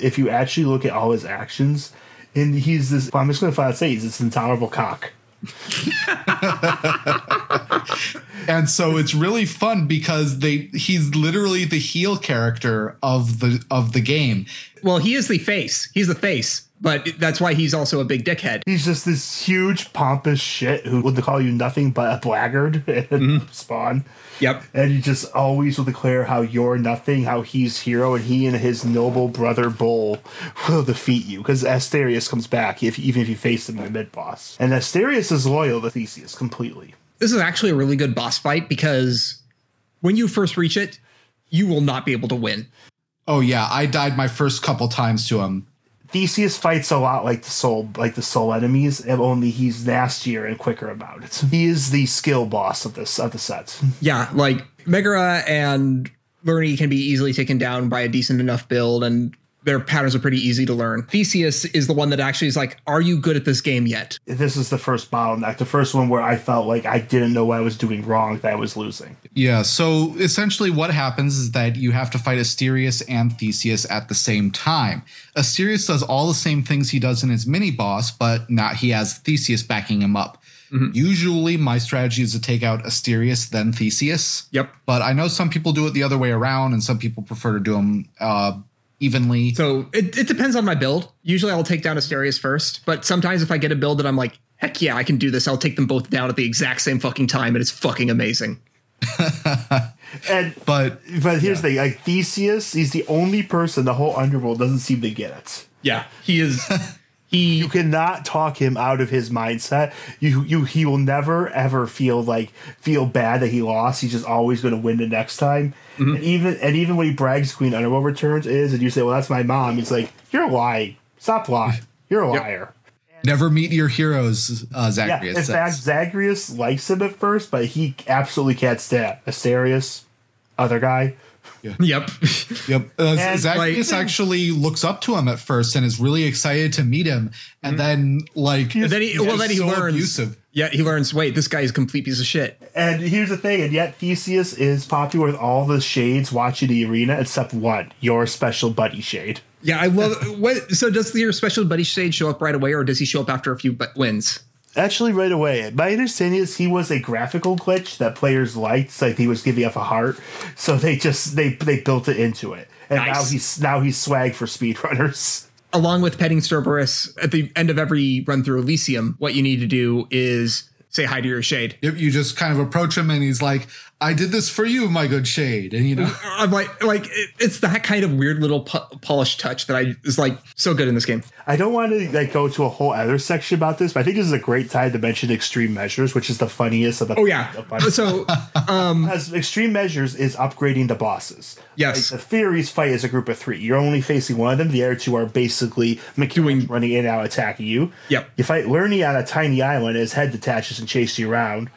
If you actually look at all his actions, and he's this, I'm just going to flat say he's this intolerable cock. And so it's really fun because they he's literally the heel character of the of the game. Well, he is the face. He's the face, but that's why he's also a big dickhead. He's just this huge pompous shit who would call you nothing but a blackguard and mm-hmm. spawn. Yep. And he just always will declare how you're nothing, how he's hero, and he and his noble brother Bull will defeat you. Because Asterius comes back, if even if you face him in the mid boss. And Asterius is loyal to Theseus completely. This is actually a really good boss fight because when you first reach it, you will not be able to win. Oh yeah, I died my first couple times to him. Theseus fights a lot like the soul, like the soul enemies, only he's nastier and quicker about it. He is the skill boss of this of the set. Yeah, like Megaera and Lerny can be easily taken down by a decent enough build, and their patterns are pretty easy to learn. Theseus is the one that actually is like, Are you good at this game yet? This is the first bottleneck, the first one where I felt like I didn't know what I was doing wrong, that I was losing. Yeah, so essentially what happens is that you have to fight Asterius and Theseus at the same time. Asterius does all the same things he does in his mini boss, but now he has Theseus backing him up. Usually, my strategy is to take out Asterius, then Theseus. Yep. But I know some people do it the other way around, and some people prefer to do them uh, evenly. So it, it depends on my build. Usually I'll take down Asterius first, but sometimes if I get a build that I'm like, heck yeah, I can do this, I'll take them both down at the exact same fucking time, and it's fucking amazing. And but but here's the thing: like Theseus, he's the only person the whole underworld doesn't seem to get it. Yeah, he is. He You cannot talk him out of his mindset. You you he will never ever feel like feel bad that he lost. He's just always going to win the next time. And even and even when he brags Queen Underworld returns is, and you say, "Well, that's my mom," he's like, "You're lying. Stop lying. You're a liar." never meet your heroes, uh, Yeah. Zagreus In says. fact, Zagreus likes him at first, but he absolutely can't stand Asterius, other guy. Yep. Yep. Uh, And, like- actually looks up to him at first and is really excited to meet him, and then like And then he well then he so learns. abusive. Yeah, he learns. Wait, this guy is a complete piece of shit. And here's the thing, and yet Theseus is popular with all the shades watching the arena except one, your special buddy shade. Yeah, I love. what? So does your special buddy shade show up right away, or does he show up after a few wins? Actually, right away. My understanding is he was a graphical glitch that players liked, like he was giving off a heart, so they just they they built it into it, and now he's now he's swag for speedrunners. Along with petting Cerberus at the end of every run through Elysium, what you need to do is say hi to your shade. Yep, you just kind of approach him and he's like, "I did this for you, my good shade," and you know, I'm like, like it- it's that kind of weird little po- polished touch that I is like so good in this game. I don't want to like go to a whole other section about this, but I think this is a great time to mention extreme measures, which is the funniest of the. Oh yeah. the funniest- So um, as extreme measures is upgrading the bosses. Yes. Like, the Furies fight as a group of three. You're only facing one of them. The other two are basically mechanics Doing- running in and out attacking you. Yep. You fight Lerny on a tiny island. His head detaches and chases you around.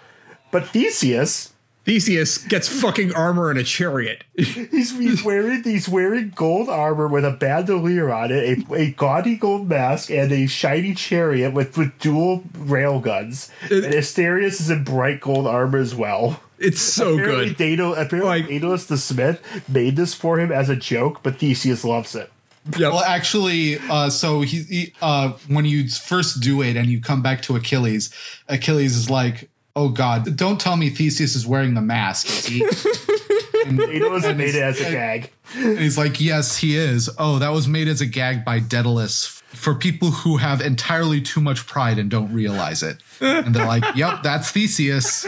But Theseus, Theseus gets fucking armor and a chariot. he's, he's wearing he's wearing gold armor with a bandolier on it, a, a gaudy gold mask, and a shiny chariot with, with dual rail guns. and Asterius is in bright gold armor as well. It's so Apparently, good. Daedal, apparently Like- Daedalus the Smith made this for him as a joke, but Theseus loves it. Yep. well, actually, uh, so he, he uh, when you first do it and you come back to Achilles, Achilles is like, "Oh God, don't tell me Theseus is wearing the mask." Is he? Daedalus made it as a gag. And he's like, yes, he is. Oh, that was made as a gag by Daedalus for people who have entirely too much pride and don't realize it. And they're like, yep, that's Theseus.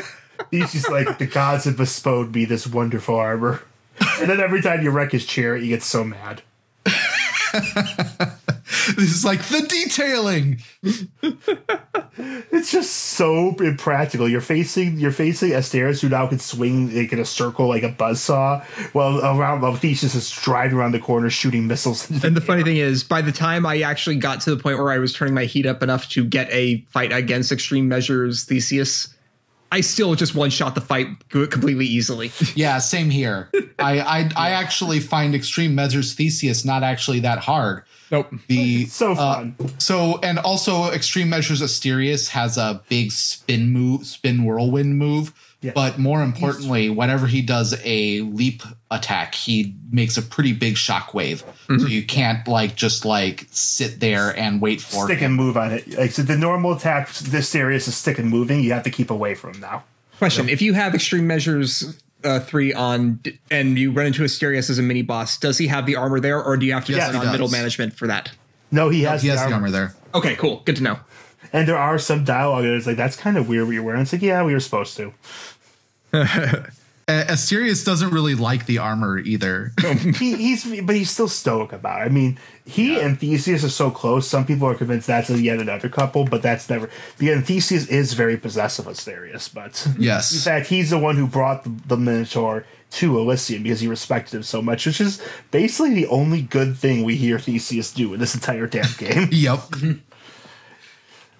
He's just like, the gods have bestowed me this wonderful armor. And then every time you wreck his chair, he gets so mad. This is like the detailing. It's just so impractical. You're facing you're facing Asterius, who now can swing like in a circle like a buzzsaw, while around while Theseus is driving around the corner shooting missiles. into And the funny thing is, by the time I actually got to the point where I was turning my heat up enough to get a fight against Extreme Measures Theseus, I still just one shot the fight completely easily. Yeah, same here. I, I I actually find extreme measures Theseus not actually that hard. Nope. The so uh, fun. so and also extreme measures Asterius has a big spin move, spin whirlwind move. Yeah. But more importantly, whenever he does a leap attack, he makes a pretty big shockwave. So you can't like just like sit there and wait for stick him. and move on it. Like so the normal attack this Asterius is stick and moving, you have to keep away from him now. Question: If you have Extreme Measures uh, three on, and you run into Asterius as a mini boss, does he have the armor there, or do you have to Yes, run he on does. middle management for that? No, he has, He the, has the armor. armor there. Okay, cool. Good to know. And there are some dialogue that is like, that's kind of weird what you're wearing. It's like, yeah, we were supposed to. Asterius doesn't really like the armor either. he, he's but he's still stoic about it. I mean, he and Theseus are so close. Some people are convinced that's yet another couple, but that's never. Because Theseus is very possessive of Asterius, but yes, in fact, he's the one who brought the, the Minotaur to Elysium because he respected him so much, which is basically the only good thing we hear Theseus do in this entire damn game. Yep.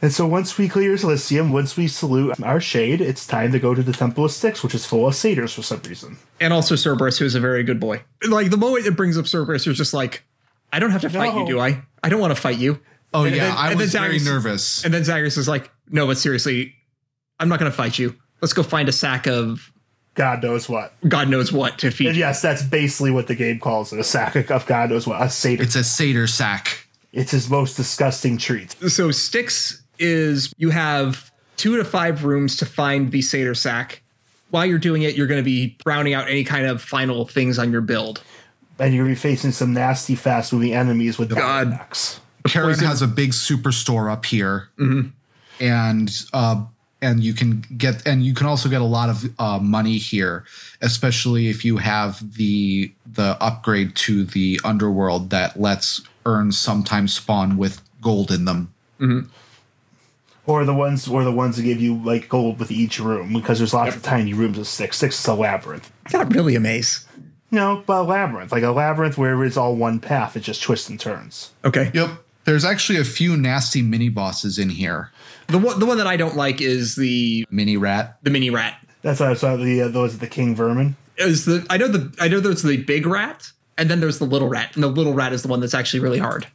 and so once we clear Elysium, once we salute our shade, it's time to go to the Temple of Styx, which is full of satyrs for some reason. And also Cerberus, who is a very good boy. Like the moment it brings up Cerberus, you're just like, I don't have to fight you, do I? I don't want to fight you. Oh And yeah, then- I and then was very nervous. And then Zagreus is like, No, but seriously, I'm not going to fight you. Let's go find a sack of God knows what. God knows what to feed. And yes, that's basically what the game calls it a sack of God knows what. A satyr. It's a satyr sack. It's his most disgusting treat. So Styx is you have two to five rooms to find the Satyr Sack. While you're doing it, you're going to be rounding out any kind of final things on your build. And you're gonna be facing some nasty, fast moving enemies with God. attacks. Charon has a big superstore up here, and uh, and you can get and you can also get a lot of uh, money here, especially if you have the the upgrade to the underworld that lets urns sometimes spawn with gold in them. Or the ones or the ones that give you like gold with each room because there's lots of tiny rooms of Styx. Styx is a labyrinth. Not really a maze. No, but a labyrinth. Like a labyrinth where it's all one path, it just twists and turns. Okay. Yep. There's actually a few nasty mini bosses in here. The one, the one that I don't like is the Mini rat. the mini rat. That's why I saw the uh, those the king vermin. Is the I know the I know there's the big rat and then there's the little rat and the little rat is the one that's actually really hard.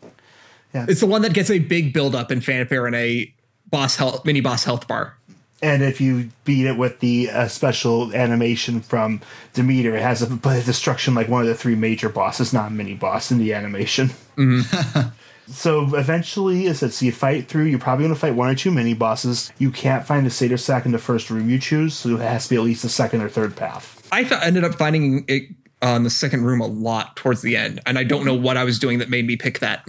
Yeah. It's the one that gets a big buildup in fanfare and a boss health mini boss health bar. And if you beat it with the uh, special animation from Demeter, it has a, a destruction like one of the three major bosses, not mini boss in the animation. so eventually, as I said, so you fight through. You're probably going to fight one or two mini bosses. You can't find the Satyr Sack in the first room you choose, so it has to be at least the second or third path. I f- ended up finding it on the second room a lot towards the end, and I don't know what I was doing that made me pick that.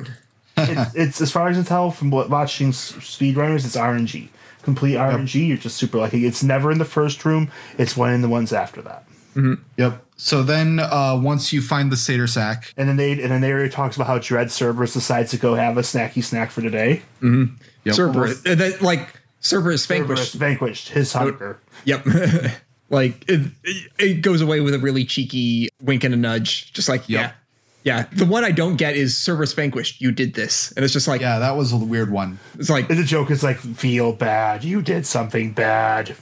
It's, it's as far as I can tell from what- watching s- speedrunners, it's RNG. Complete RNG. You're just super lucky. It's never in the first room. It's one in the ones after that. Yep. So then uh, once you find the satyr sack, And then they and then they already talks about how Dread Cerberus decides to go have a snacky snack for today. yep. Cerberus, uh, that, like Cerberus Cerberus vanquished. vanquished his hunger. Yep. like it, it, it goes away with a really cheeky wink and a nudge, just like Yep. yeah, yeah. The one I don't get is Cerberus vanquished. You did this, and it's just like yeah, that was a weird one. it's like And the joke is like, feel bad. You did something bad.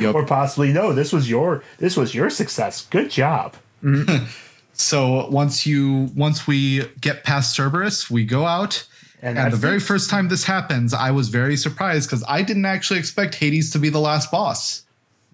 Yep. Or possibly no, this was your this was your success. Good job. Mm-hmm. So once you once we get past Cerberus, we go out. And And, the that's very first time this happens, I was very surprised because I didn't actually expect Hades to be the last boss.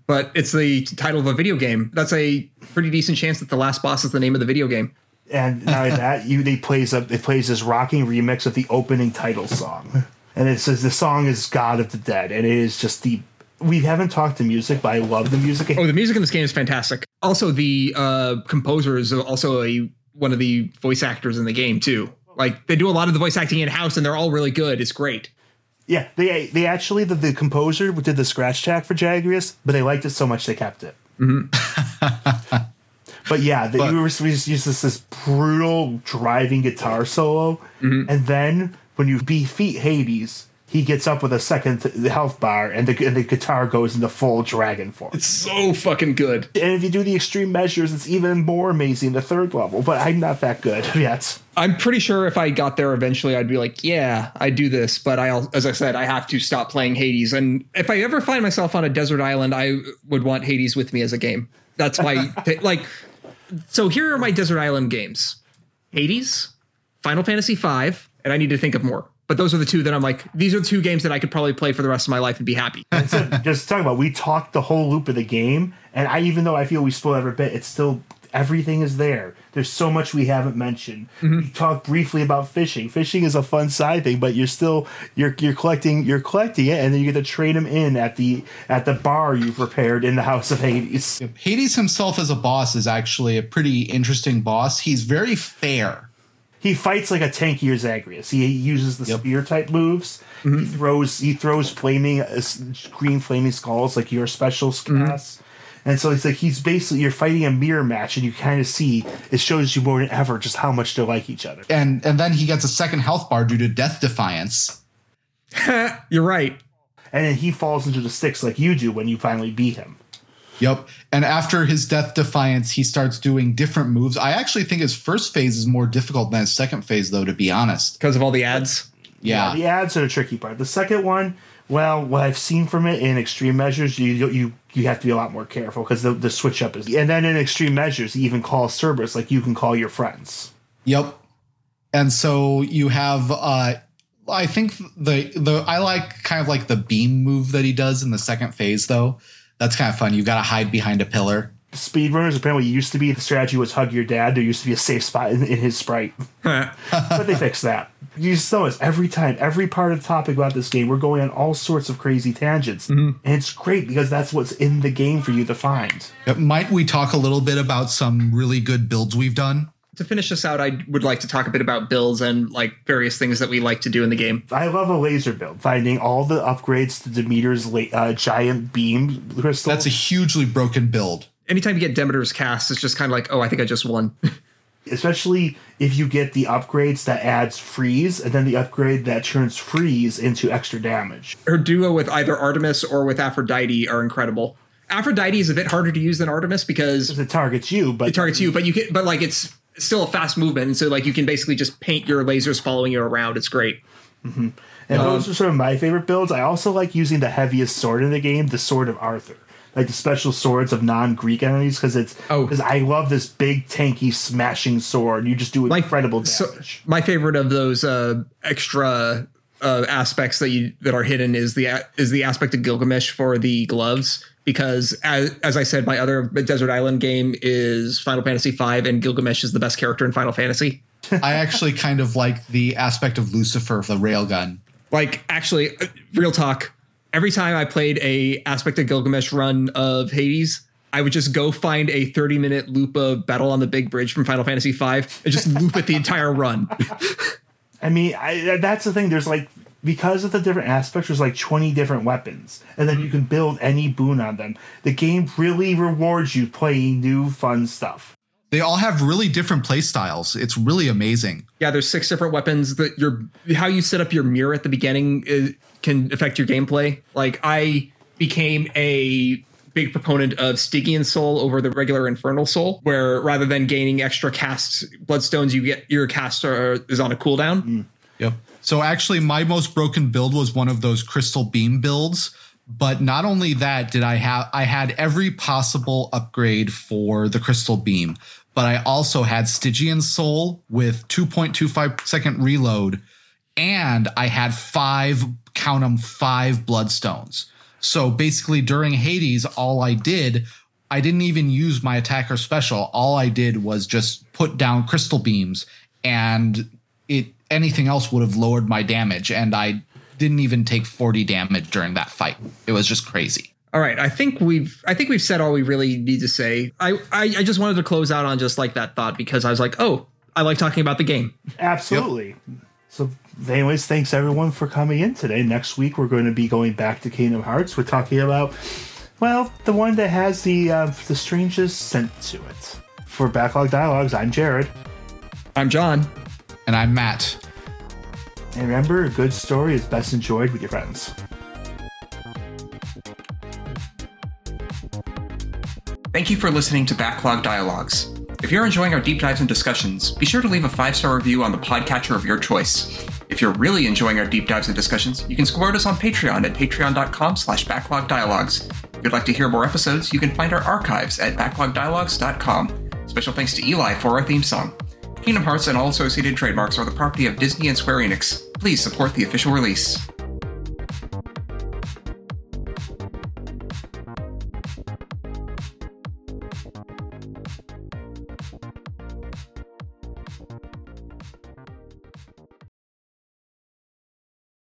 but it's the title of a video game. That's a pretty decent chance that the last boss is the name of the video game. And not only that, you they plays a it plays this rocking remix of the opening title song. And it says the song is God of the Dead, and it is just the we haven't talked to music, but I love the music. Oh, the music in this game is fantastic. Also, the uh, composer is also a one of the voice actors in the game too. Like they do a lot of the voice acting in house, and they're all really good. It's great. Yeah, they they actually the, the composer did the scratch track for Zagreus, but they liked it so much they kept it. but yeah, the, But- you were we just use this this brutal driving guitar solo, mm-hmm. and then when you defeat Hades, he gets up with a second th- health bar, and the and the guitar goes into full dragon form. It's so fucking good. And if you do the extreme measures, it's even more amazing. The third level, but I'm not that good yet. I'm pretty sure if I got there eventually, I'd be like, yeah, I do this. But I, as I said, I have to stop playing Hades. And if I ever find myself on a desert island, I would want Hades with me as a game. That's my like. So here are my desert island games: Hades, Final Fantasy V, and I need to think of more. But those are the two that I'm like. These are the two games that I could probably play for the rest of my life and be happy. so just talking about we talked the whole loop of the game and i even though i feel we spoiled every bit it's still everything is there there's so much we haven't mentioned mm-hmm. we talked briefly about fishing fishing is a fun side thing but you're still you're you're collecting you're collecting it and then you get to trade them in at the at the bar you prepared in the house of hades Hades himself as a boss is actually a pretty interesting boss. He's very fair. he fights like a tankier Zagreus. He uses the Yep. spear type moves. He mm-hmm. throws he throws flaming uh, green flaming skulls like your special mm-hmm. cast. And so it's like he's basically you're fighting a mirror match, and you kind of see it shows you more than ever just how much they like each other. And and then he gets a second health bar due to death defiance. You're right. And then he falls into the Styx like you do when you finally beat him. Yep. And after his death defiance, he starts doing different moves. I actually think his first phase is more difficult than his second phase, though, to be honest. Because of all the ads. Yeah. The ads are the tricky part. The second one, well, what I've seen from it in extreme measures, you you you have to be a lot more careful because the, the switch up is. And then in extreme measures, even calls Cerberus like you can call your friends. Yep. And so you have uh I think the the I like kind of like the beam move that he does in the second phase though. That's kind of fun. You've got to hide behind a pillar. Speedrunners apparently used to be the strategy was hug your dad. There used to be a safe spot in, in his sprite, but they fixed that. You just notice every time, every part of the topic about this game, we're going on all sorts of crazy tangents, and it's great because that's what's in the game for you to find. Might we talk a little bit about some really good builds we've done? to finish this out, I would like to talk a bit about builds and like various things that we like to do in the game. I love a laser build, finding all the upgrades to Demeter's la- uh, giant beam crystal. That's a hugely broken build. Anytime you get Demeter's cast, it's just kind of like, oh, I think I just won. especially if you get the upgrades that adds freeze and then the upgrade that turns freeze into extra damage. Her duo with either Artemis or with Aphrodite are incredible. Aphrodite is a bit harder to use than Artemis because It targets you, but it targets you, but you can, but like it's still a fast movement, and so like you can basically just paint your lasers following you around. It's great. Mm-hmm. and those um, are sort of my favorite builds. I also like using the heaviest sword in the game, the Sword of Arthur. Like the special swords of non-Greek enemies, because it's Oh. because I love this big tanky smashing sword. You just do My- incredible so- damage. my favorite of those uh, extra uh, aspects that you that are hidden is the is the aspect of Gilgamesh for the gloves because as, as I said, my other desert island game is Final Fantasy V, and Gilgamesh is the best character in Final Fantasy. I actually kind of like the aspect of Lucifer, the railgun. Like, actually, uh, real talk. Every time I played a aspect of Gilgamesh run of Hades, I would just go find a 30 minute loop of Battle on the Big Bridge from Final Fantasy V and just loop it the entire run. I mean, I, that's the thing. There's like because of the different aspects, there's like 20 different weapons, and then you can build any boon on them. The game really rewards you playing new fun stuff. They all have really different play styles. It's really amazing. Yeah, there's six different weapons that your how you set up your mirror at the beginning is, can affect your gameplay. Like I became a big proponent of Stygian Soul over the regular Infernal Soul, where rather than gaining extra cast bloodstones, you get your cast are, is on a cooldown. Mm. Yep. So actually, my most broken build was one of those crystal beam builds. But not only that, did I have I had every possible upgrade for the crystal beam, but I also had Stygian Soul with 2.25 second reload, and I had five count them five bloodstones. So basically, during Hades, all I did, I didn't even use my attacker special. All I did was just put down crystal beams, and it anything else would have lowered my damage, and I didn't even take 40 damage during that fight. It was just crazy. All right, I think we've I think we've said all we really need to say. I, I I just wanted to close out on just like that thought because I was like, oh, I like talking about the game. Absolutely. So, anyways, thanks everyone for coming in today. Next week, we're going to be going back to Kingdom Hearts. We're talking about, well, the one that has the uh, the strangest scent to it. For Backlog Dialogues, I'm Jared. I'm John. And I'm Matt. And remember, a good story is best enjoyed with your friends. Thank you for listening to Backlog Dialogues. If you're enjoying our deep dives and discussions, be sure to leave a five star review on the podcatcher of your choice. If you're really enjoying our deep dives and discussions, you can support us on Patreon at patreon.com slash backlogdialogues. If you'd like to hear more episodes, you can find our archives at backlogdialogues.com. Special thanks to Eli for our theme song. Kingdom Hearts and all associated trademarks are the property of Disney and Square Enix. Please support the official release.